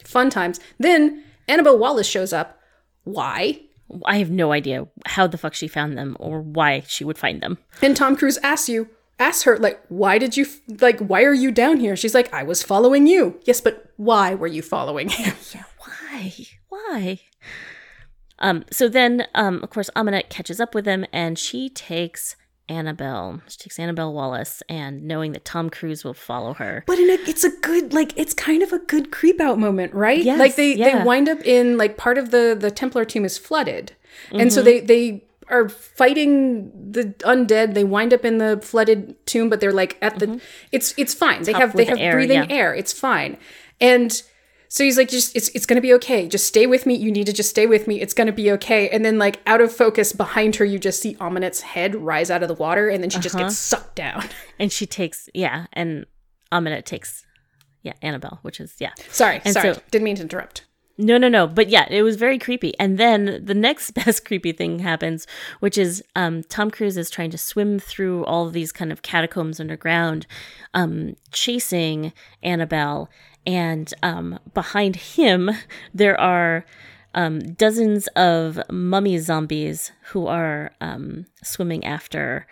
Fun times. Then Annabelle Wallis shows up. Why? I have no idea how the fuck she found them or why she would find them. And Tom Cruise asks you, asks her, like, why did you, f- like, why are you down here? She's like, I was following you. Yes, but why were you following him? Yeah why? Why? Um, so then, um, of course, Ahmanet catches up with him and she takes Annabelle. She takes Annabelle Wallis and knowing that Tom Cruise will follow her. But in a, it's a good, like, it's kind of a good creep out moment, right? Yes, like they, yeah. they wind up in, like, part of the, the Templar tomb is flooded. And so they, they, are fighting the undead. They wind up in the flooded tomb, but they're like at the. Mm-hmm. It's it's fine. They have they have air, breathing yeah. air. It's fine. And so he's like, just it's it's gonna be okay. Just stay with me. You need to just stay with me. It's gonna be okay. And then like out of focus behind her, you just see Ahmanet's head rise out of the water, and then she just uh-huh. gets sucked down. And she takes, yeah, and Ahmanet takes, yeah, Annabelle, which is, yeah. Sorry, And sorry, so- didn't mean to interrupt. No, no, no. But yeah, it was very creepy. And then the next best creepy thing happens, which is um, Tom Cruise is trying to swim through all these kind of catacombs underground, um, chasing Annabelle. And um, behind him, there are um, dozens of mummy zombies who are um, swimming after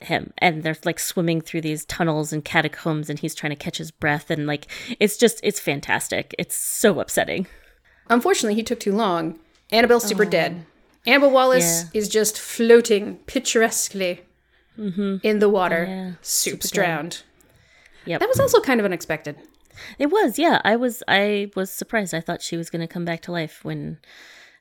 him and they're like swimming through these tunnels and catacombs and he's trying to catch his breath and like it's just it's fantastic it's so upsetting Unfortunately, he took too long. Annabelle's super dead. Annabelle Wallis Oh. Yeah. is just floating picturesquely in the water. Yeah, Soup's super drowned. Yep. That was also kind of unexpected. It was, yeah. I was, I was surprised. I thought she was going to come back to life when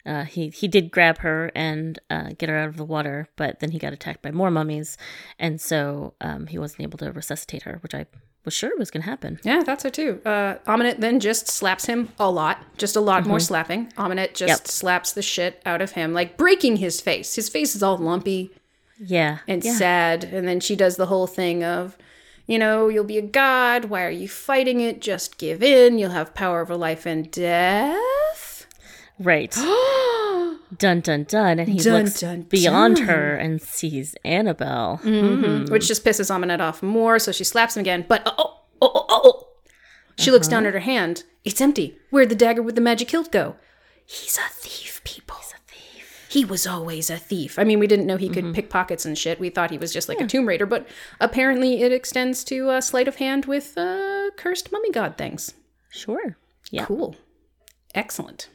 uh, he he did grab her and uh, get her out of the water, but then he got attacked by more mummies, and so um, he wasn't able to resuscitate her, which I was sure it was going to happen. Yeah, I thought so too. Uh, Ahmanet then just slaps him a lot, just a lot more slapping. Ahmanet just Yep. slaps the shit out of him, like breaking his face. His face is all lumpy Yeah, and yeah. sad. And then she does the whole thing of, you know, you'll be a god. Why are you fighting it? Just give in. You'll have power over life and death. Right. Dun dun dun, and he Dun, looks dun, beyond dun. her and sees Annabelle. which just pisses Ahmanet off more. So she slaps him again. But oh, oh, oh, oh, oh. She looks down at her hand. It's empty. Where'd the dagger with the magic hilt go? He's a thief, people. He's a thief. He was always a thief. I mean, we didn't know he could pick pockets and shit. We thought he was just like a Tomb Raider, but apparently it extends to uh, sleight of hand with uh, cursed mummy god things. Sure. Yeah. Cool. Excellent.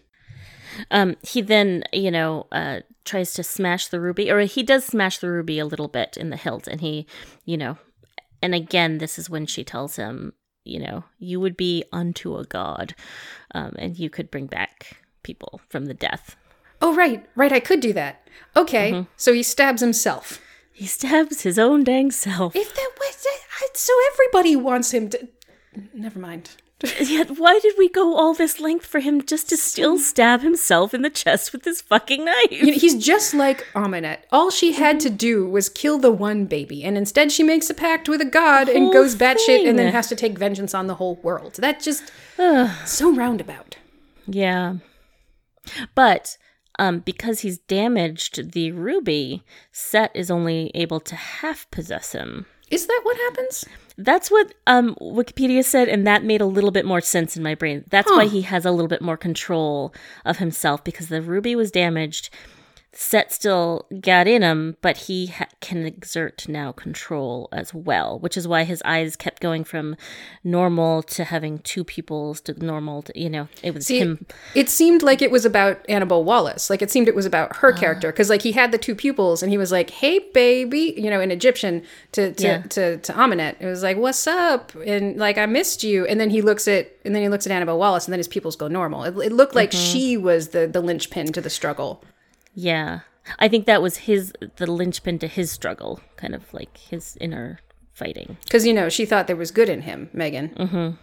Um, he then, you know, uh, tries to smash the ruby, or he does smash the ruby a little bit in the hilt, and he, you know, and again, this is when she tells him, you know, you would be unto a god, um, and you could bring back people from the death. Oh, right, right. I could do that. Okay. So he stabs himself. He stabs his own dang self. If that was so, everybody wants him to. Never mind. Yet, why did we go all this length for him just to still stab himself in the chest with this fucking knife? You know, he's just like Ahmanet. All she had to do was kill the one baby, and instead she makes a pact with a god and goes batshit, and then has to take vengeance on the whole world. That just so roundabout. Yeah. But um, because he's damaged the ruby, Set is only able to half possess him. Is that what happens? That's what um, Wikipedia said, and that made a little bit more sense in my brain. That's why he has a little bit more control of himself because the ruby was damaged. Set still got in him, but he ha- can exert now control as well, which is why his eyes kept going from normal to having two pupils to normal. To, you know, it was See, him. It seemed like it was about Annabelle Wallis. Like it seemed it was about her ah. character because like he had the two pupils and he was like, "Hey, baby," you know, in Egyptian to to Yeah. to, to Ahmanet. It was like, "What's up?" and like I missed you. And then he looks at and then he looks at Annabelle Wallis and then his pupils go normal. It, it looked like mm-hmm. she was the the linchpin to the struggle. Yeah. I think that was his the linchpin to his struggle, kind of like his inner fighting. Because you know she thought there was good in him, Megan, mm-hmm.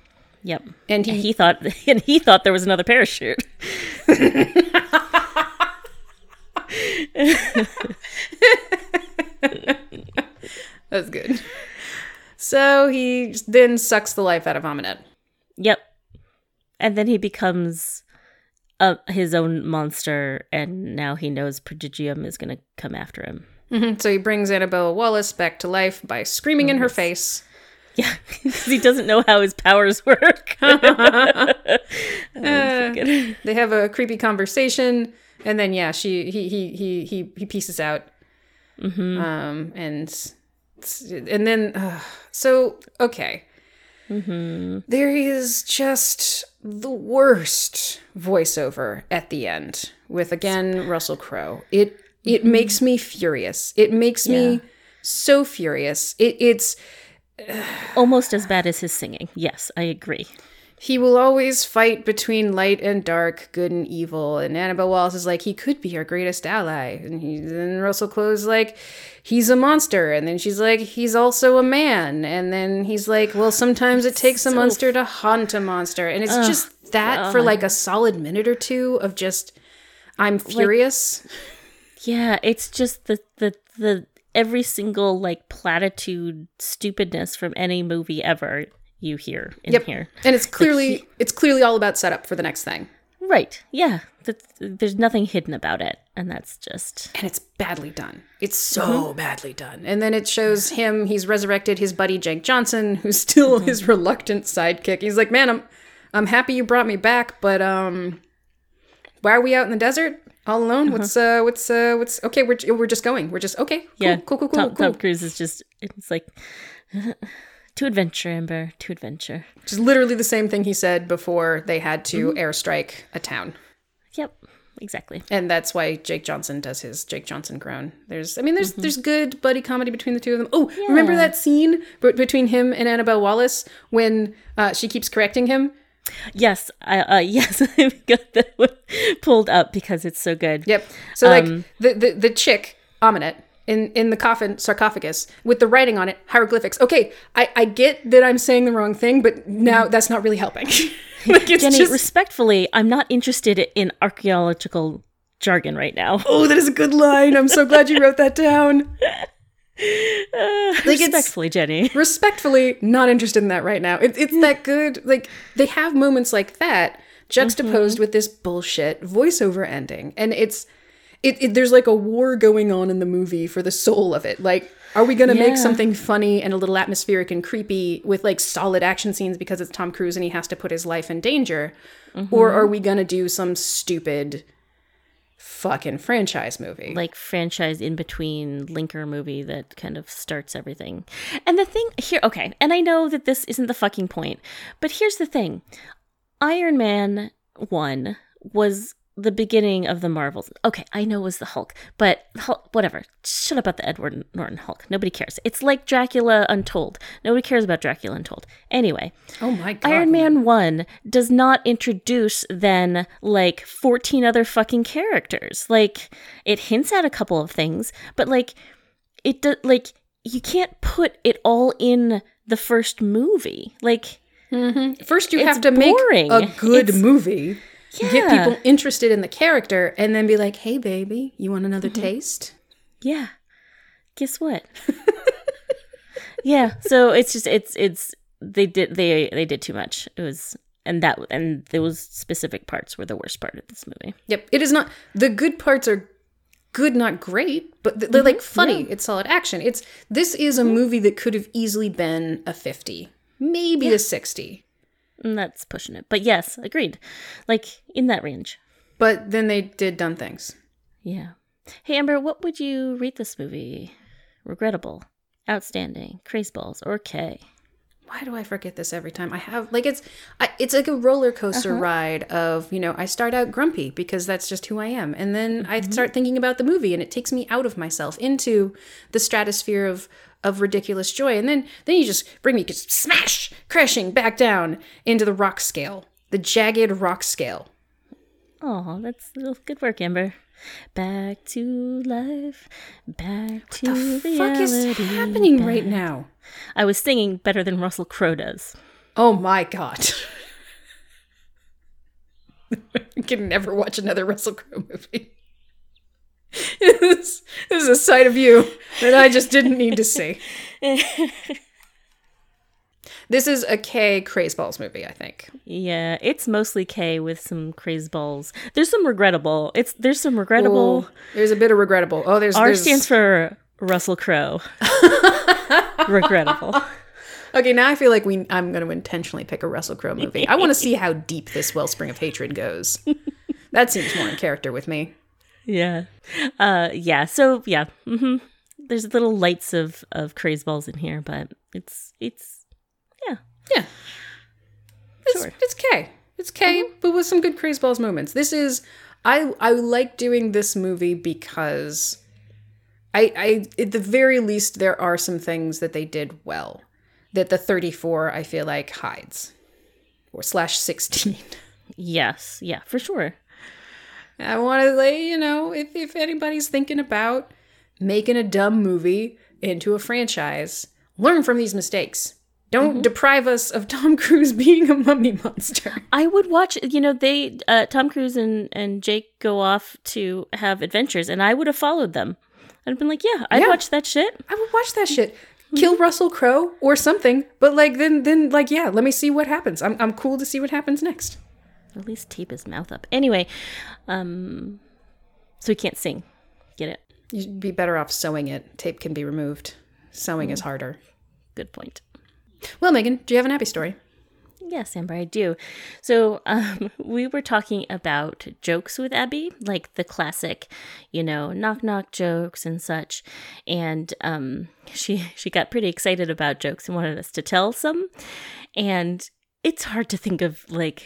Yep. and And he he thought and he thought there was another parachute. that's good. So he then sucks the life out of Ahmanet. Yep. And then he becomes uh, his own monster and now he knows Prodigium is going to come after him. Mhm. So he brings Annabelle Wallis back to life by screaming in her face. Yeah, because he doesn't know how his powers work. Forget- they have a creepy conversation and then yeah she he he he he, he pieces out um and and then uh, so okay There is just the worst voiceover at the end with again russell crowe. It it mm-hmm. makes me furious. It makes me so furious. It, it's Almost as bad as his singing. Yes, I agree. He will always fight between light and dark, good and evil. And Annabelle Wallis is like, he could be our greatest ally. And he then Russell Crowe's like, he's a monster. And then she's like, he's also a man. And then he's like, well, sometimes it takes a monster to hunt a monster. And it's just that for like a solid minute or two of just, I'm furious. Yeah, it's just the the the every single like platitude stupidness from any movie ever you hear in Yep. here. And it's clearly, it's clearly all about setup for the next thing. Right. Yeah. There's nothing hidden about it, and that's just and it's badly done. It's so badly done. And then it shows him, he's resurrected his buddy Jake Johnson, who's still his reluctant sidekick. He's like, "Man, I'm I'm happy you brought me back, but um why are we out in the desert all alone? What's uh what's uh what's okay, we're we're just going. We're just okay. Cool, yeah. cool, cool, cool, Tom, cool. Tom Cruise is just it's like to adventure, Amber, to adventure. Just literally the same thing he said before they had to airstrike a town. Yep. Exactly. and that's why Jake Johnson does his Jake Johnson groan. There's, I mean, there's there's good buddy comedy between the two of them. Oh, remember that scene b- between him and Annabelle Wallis when uh, she keeps correcting him? Yes. I uh, yes. I've got that one pulled up because it's so good. Yep. So like Um, the, the the chick Ahmanet in in the coffin sarcophagus with the writing on it hieroglyphics. Okay, I I get that I'm saying the wrong thing, but now mm-hmm. that's not really helping. like it's Jenny, just respectfully, I'm not interested in archaeological jargon right now. oh, that is a good line. I'm so glad you wrote that down. it's- respectfully, Jenny. respectfully not interested in that right now. It, it's that good. Like they have moments like that juxtaposed mm-hmm. with this bullshit voiceover ending, and it's it, it there's like a war going on in the movie for the soul of it. Like, are we gonna Yeah. make something funny and a little atmospheric and creepy with like solid action scenes because it's Tom Cruise and he has to put his life in danger, or mm-hmm. are we gonna do some stupid fucking franchise movie? like franchise in between linker movie that kind of starts everything. And the thing here, okay, and I know that this isn't the fucking point, but here's the thing Iron Man 1 was the beginning of the Marvels. Okay, I know it was the Hulk, but Hulk, whatever. Shut up about the Edward Norton Hulk. Nobody cares. It's like Dracula Untold. Nobody cares about Dracula Untold. Anyway, oh my god, Iron Man 1 does not introduce then like 14 other fucking characters. Like it hints at a couple of things, but like it does like you can't put it all in the first movie. Like mm-hmm. First, you have to boring. make a good It's- movie. Yeah. Get people interested in the character, and then be like, "Hey, baby, you want another Mm-hmm. taste?" Yeah. Guess what? yeah, so it's just it's it's they did they they did too much. It was and that and those specific parts were the worst part of this movie. Yep, it is not. The good parts are good, not great, but they're like Mm-hmm. funny. It's solid action. It's this is a movie that could have easily been a fifty, maybe a sixty, And that's pushing it. But yes, agreed. Like in that range. but then they did dumb things. Yeah. Hey Amber, what would you rate this movie? Regrettable, outstanding, crazy balls, or K? Why do I forget this every time? I have like it's I, it's like a roller coaster uh-huh. ride of you know I start out grumpy because that's just who I am, and then I mm-hmm. start thinking about the movie, and it takes me out of myself into the stratosphere of of ridiculous joy, and then then you just bring me just smash crashing back down into the rock scale, the jagged rock scale. Oh, that's good work, Amber. Back to life, back to The fuck is reality. happening right now? I was singing better than Russell Crowe does. Oh my god. I can never watch another Russell Crowe movie. This, this is a side of you that I just didn't need to see. this is a K Crazeballs movie, I think. Yeah, it's mostly K with some crazeballs. There's some regrettable. It's there's some regrettable. There's a bit of regrettable. Oh, there's, R there's stands for Russell Crowe. regrettable. Okay, now I feel like we I'm going to intentionally pick a Russell Crowe movie. I want to see how deep this wellspring of hatred goes. That seems more in character with me. Yeah. Uh yeah, so yeah. hmm There's little lights of of crazeballs in here, but it's it's yeah. Yeah. It's, Sure. it's K. It's K, but with some good crazeballs moments. This is I I like doing this movie because I I at the very least there are some things that they did well that the 34 I feel like hides. Or slash 16. Yes, yeah, for sure. I want to lay, you know, if if anybody's thinking about making a dumb movie into a franchise, learn from these mistakes. Don't deprive us of Tom Cruise being a mummy monster. I would watch, you know, they uh Tom Cruise and and Jake go off to have adventures and I would have followed them. I'd have been like, yeah, I'd Yeah. watch that shit. I would watch that shit. Kill Russell Crowe or something, but like then then like yeah, let me see what happens. I'm I'm cool to see what happens next. At least tape his mouth up. Anyway, um so he can't sing. Get it? You'd be better off sewing it. Tape can be removed. Sewing is harder. Good point. Well, Megan, do you have an happy story? Yes, Amber, I do. So, um, we were talking about jokes with Abby, like the classic, you know, knock knock jokes and such. And um, she she got pretty excited about jokes and wanted us to tell some. And it's hard to think of like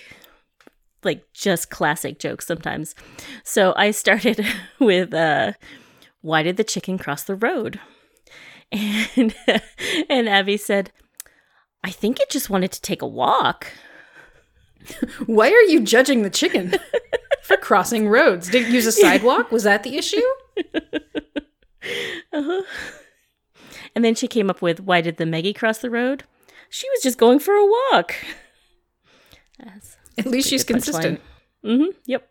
like just classic jokes sometimes. So I started with uh, why did the chicken cross the road? And and Abby said, I think it just wanted to take a walk. Why are you judging the chicken for crossing roads? Did it use a sidewalk? Was that the issue? And then she came up with why did the Maggie cross the road? She was just going for a walk. That's At least she's consistent. Mm-hmm. Yep.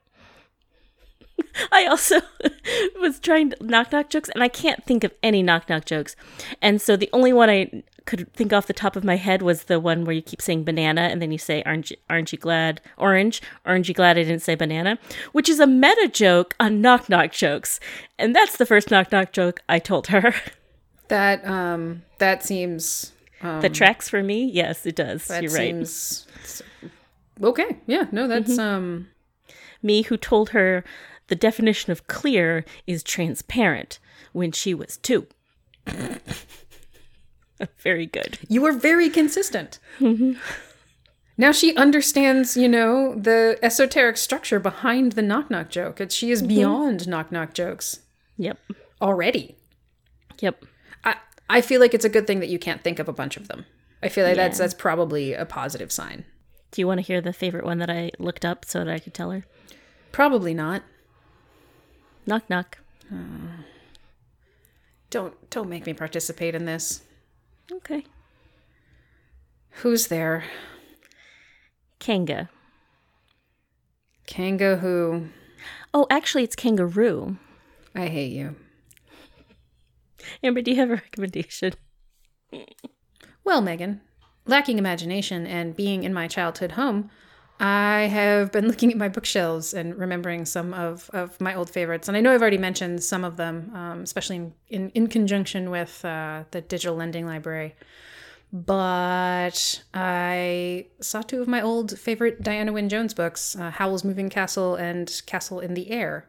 I also was trying to knock knock jokes, and I can't think of any knock knock jokes. And so the only one I could think off the top of my head was the one where you keep saying banana and then you say aren't you, aren't you glad? Orange. Aren't you glad I didn't say banana? Which is a meta joke on knock knock jokes. And that's the first knock knock joke I told her. That um that seems um, that tracks for me? Yes it does. you're right. seems okay. Yeah, no, that's Mm-hmm. um me who told her the definition of clear is transparent when she was two very good you were very consistent. Now she understands, you know, the esoteric structure behind the knock knock joke. She is beyond knock knock jokes yep already. yep I I feel like it's a good thing that you can't think of a bunch of them. I feel like that's that's probably a positive sign. Do you want to hear the favorite one that I looked up so that I could tell her Probably not. knock knock uh, Don't don't make me participate in this. okay Who's there? Kanga. Kanga who Oh, actually, it's kangaroo. I hate you. Amber, do you have a recommendation? Well, Megan, lacking imagination and being in my childhood home, I have been looking at my bookshelves and remembering some of, of my old favorites. And I know I've already mentioned some of them, um, especially in, in, in conjunction with uh, the digital lending library. But I saw two of my old favorite Diana Wynne Jones books, uh, Howl's Moving Castle and Castle in the Air.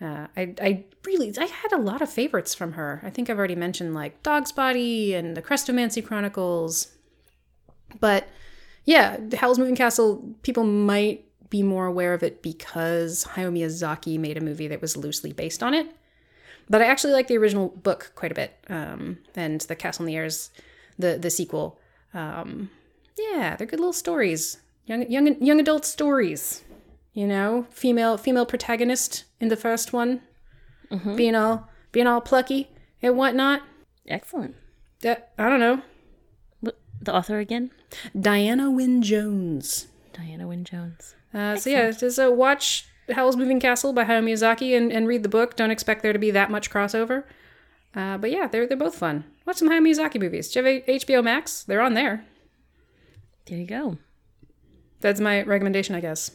Uh, I, I really I had a lot of favorites from her. I think I've already mentioned like Dogsbody and the Chrestomanci Chronicles. But yeah, Howl's Moving Castle, people might be more aware of it because Hayao Miyazaki made a movie that was loosely based on it. But I actually like the original book quite a bit. Um, and the Castle in the Air's the the sequel. Um, yeah, they're good little stories. Young young young adult stories. You know, female female protagonist in the first one, being all being all plucky and whatnot. Excellent. That I don't know. The author again? Diana Wynne Jones. Diana Wynne Jones. Uh, so yeah, just uh, watch Howl's Moving Castle by Hayao Miyazaki and, and read the book. Don't expect there to be that much crossover. Uh, but yeah, they're they're both fun. Watch some Hayao Miyazaki movies. Do you have a- HBO Max? They're on there. There you go. That's my recommendation, I guess.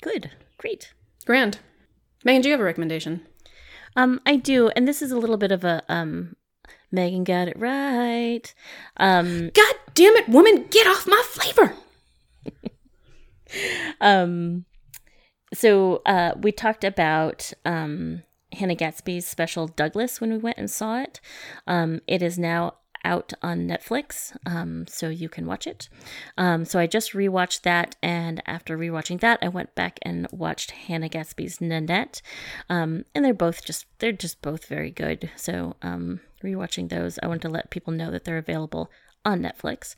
Good. Great. Grand. Megan, do you have a recommendation? Um, I do, and this is a little bit of a um Megan got it right. Um God damn it, woman, get off my flavor! um so uh we talked about um Hannah Gadsby's special Douglas when we went and saw it. Um it is now out on Netflix, um, so you can watch it. Um, so I just rewatched that, and after rewatching that, I went back and watched Hannah Gadsby's Nanette, um, and they're both just they're just both very good. So um, rewatching those, I want to let people know that they're available on Netflix.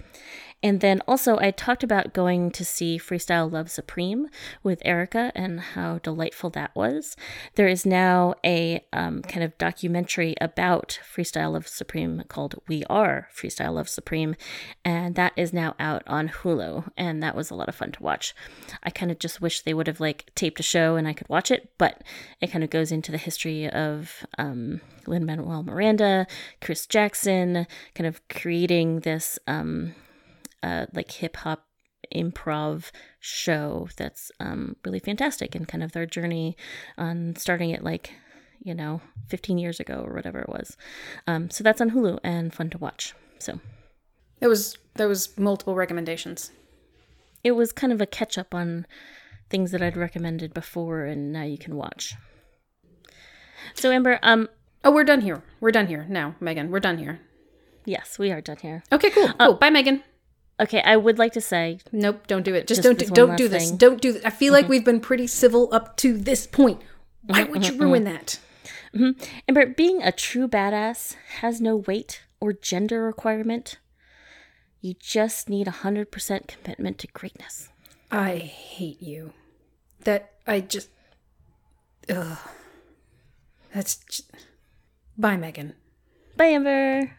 And then also, I talked about going to see Freestyle Love Supreme with Erica and how delightful that was. There is now a um, kind of documentary about Freestyle Love Supreme called We Are Freestyle Love Supreme, and that is now out on Hulu. And that was a lot of fun to watch. I kind of just wish they would have like taped a show and I could watch it, but it kind of goes into the history of um, Lin Manuel Miranda, Chris Jackson, kind of creating this um, uh, like hip hop improv show that's um, really fantastic and kind of their journey on starting it like you know 15 years ago or whatever it was. Um, so that's on Hulu and fun to watch. So That was that was multiple recommendations. it was kind of a catch up on things that I'd recommended before and now you can watch. So Amber, um, Oh, we're done here. We're done here now, Megan. We're done here. Yes, we are done here. Okay, cool. Cool. Um, bye, Megan. Okay, I would like to say Nope, don't do it. Just, Just don't do, don't do this. thing. Don't do this. I feel like mm-hmm. we've been pretty civil up to this point. Why would you mm-hmm, ruin mm-hmm. that? Amber, being a true badass has no weight or gender requirement. You just need 100% commitment to greatness. I hate you. That I just. Ugh. That's. Just... Bye, Megan. Bye, Amber.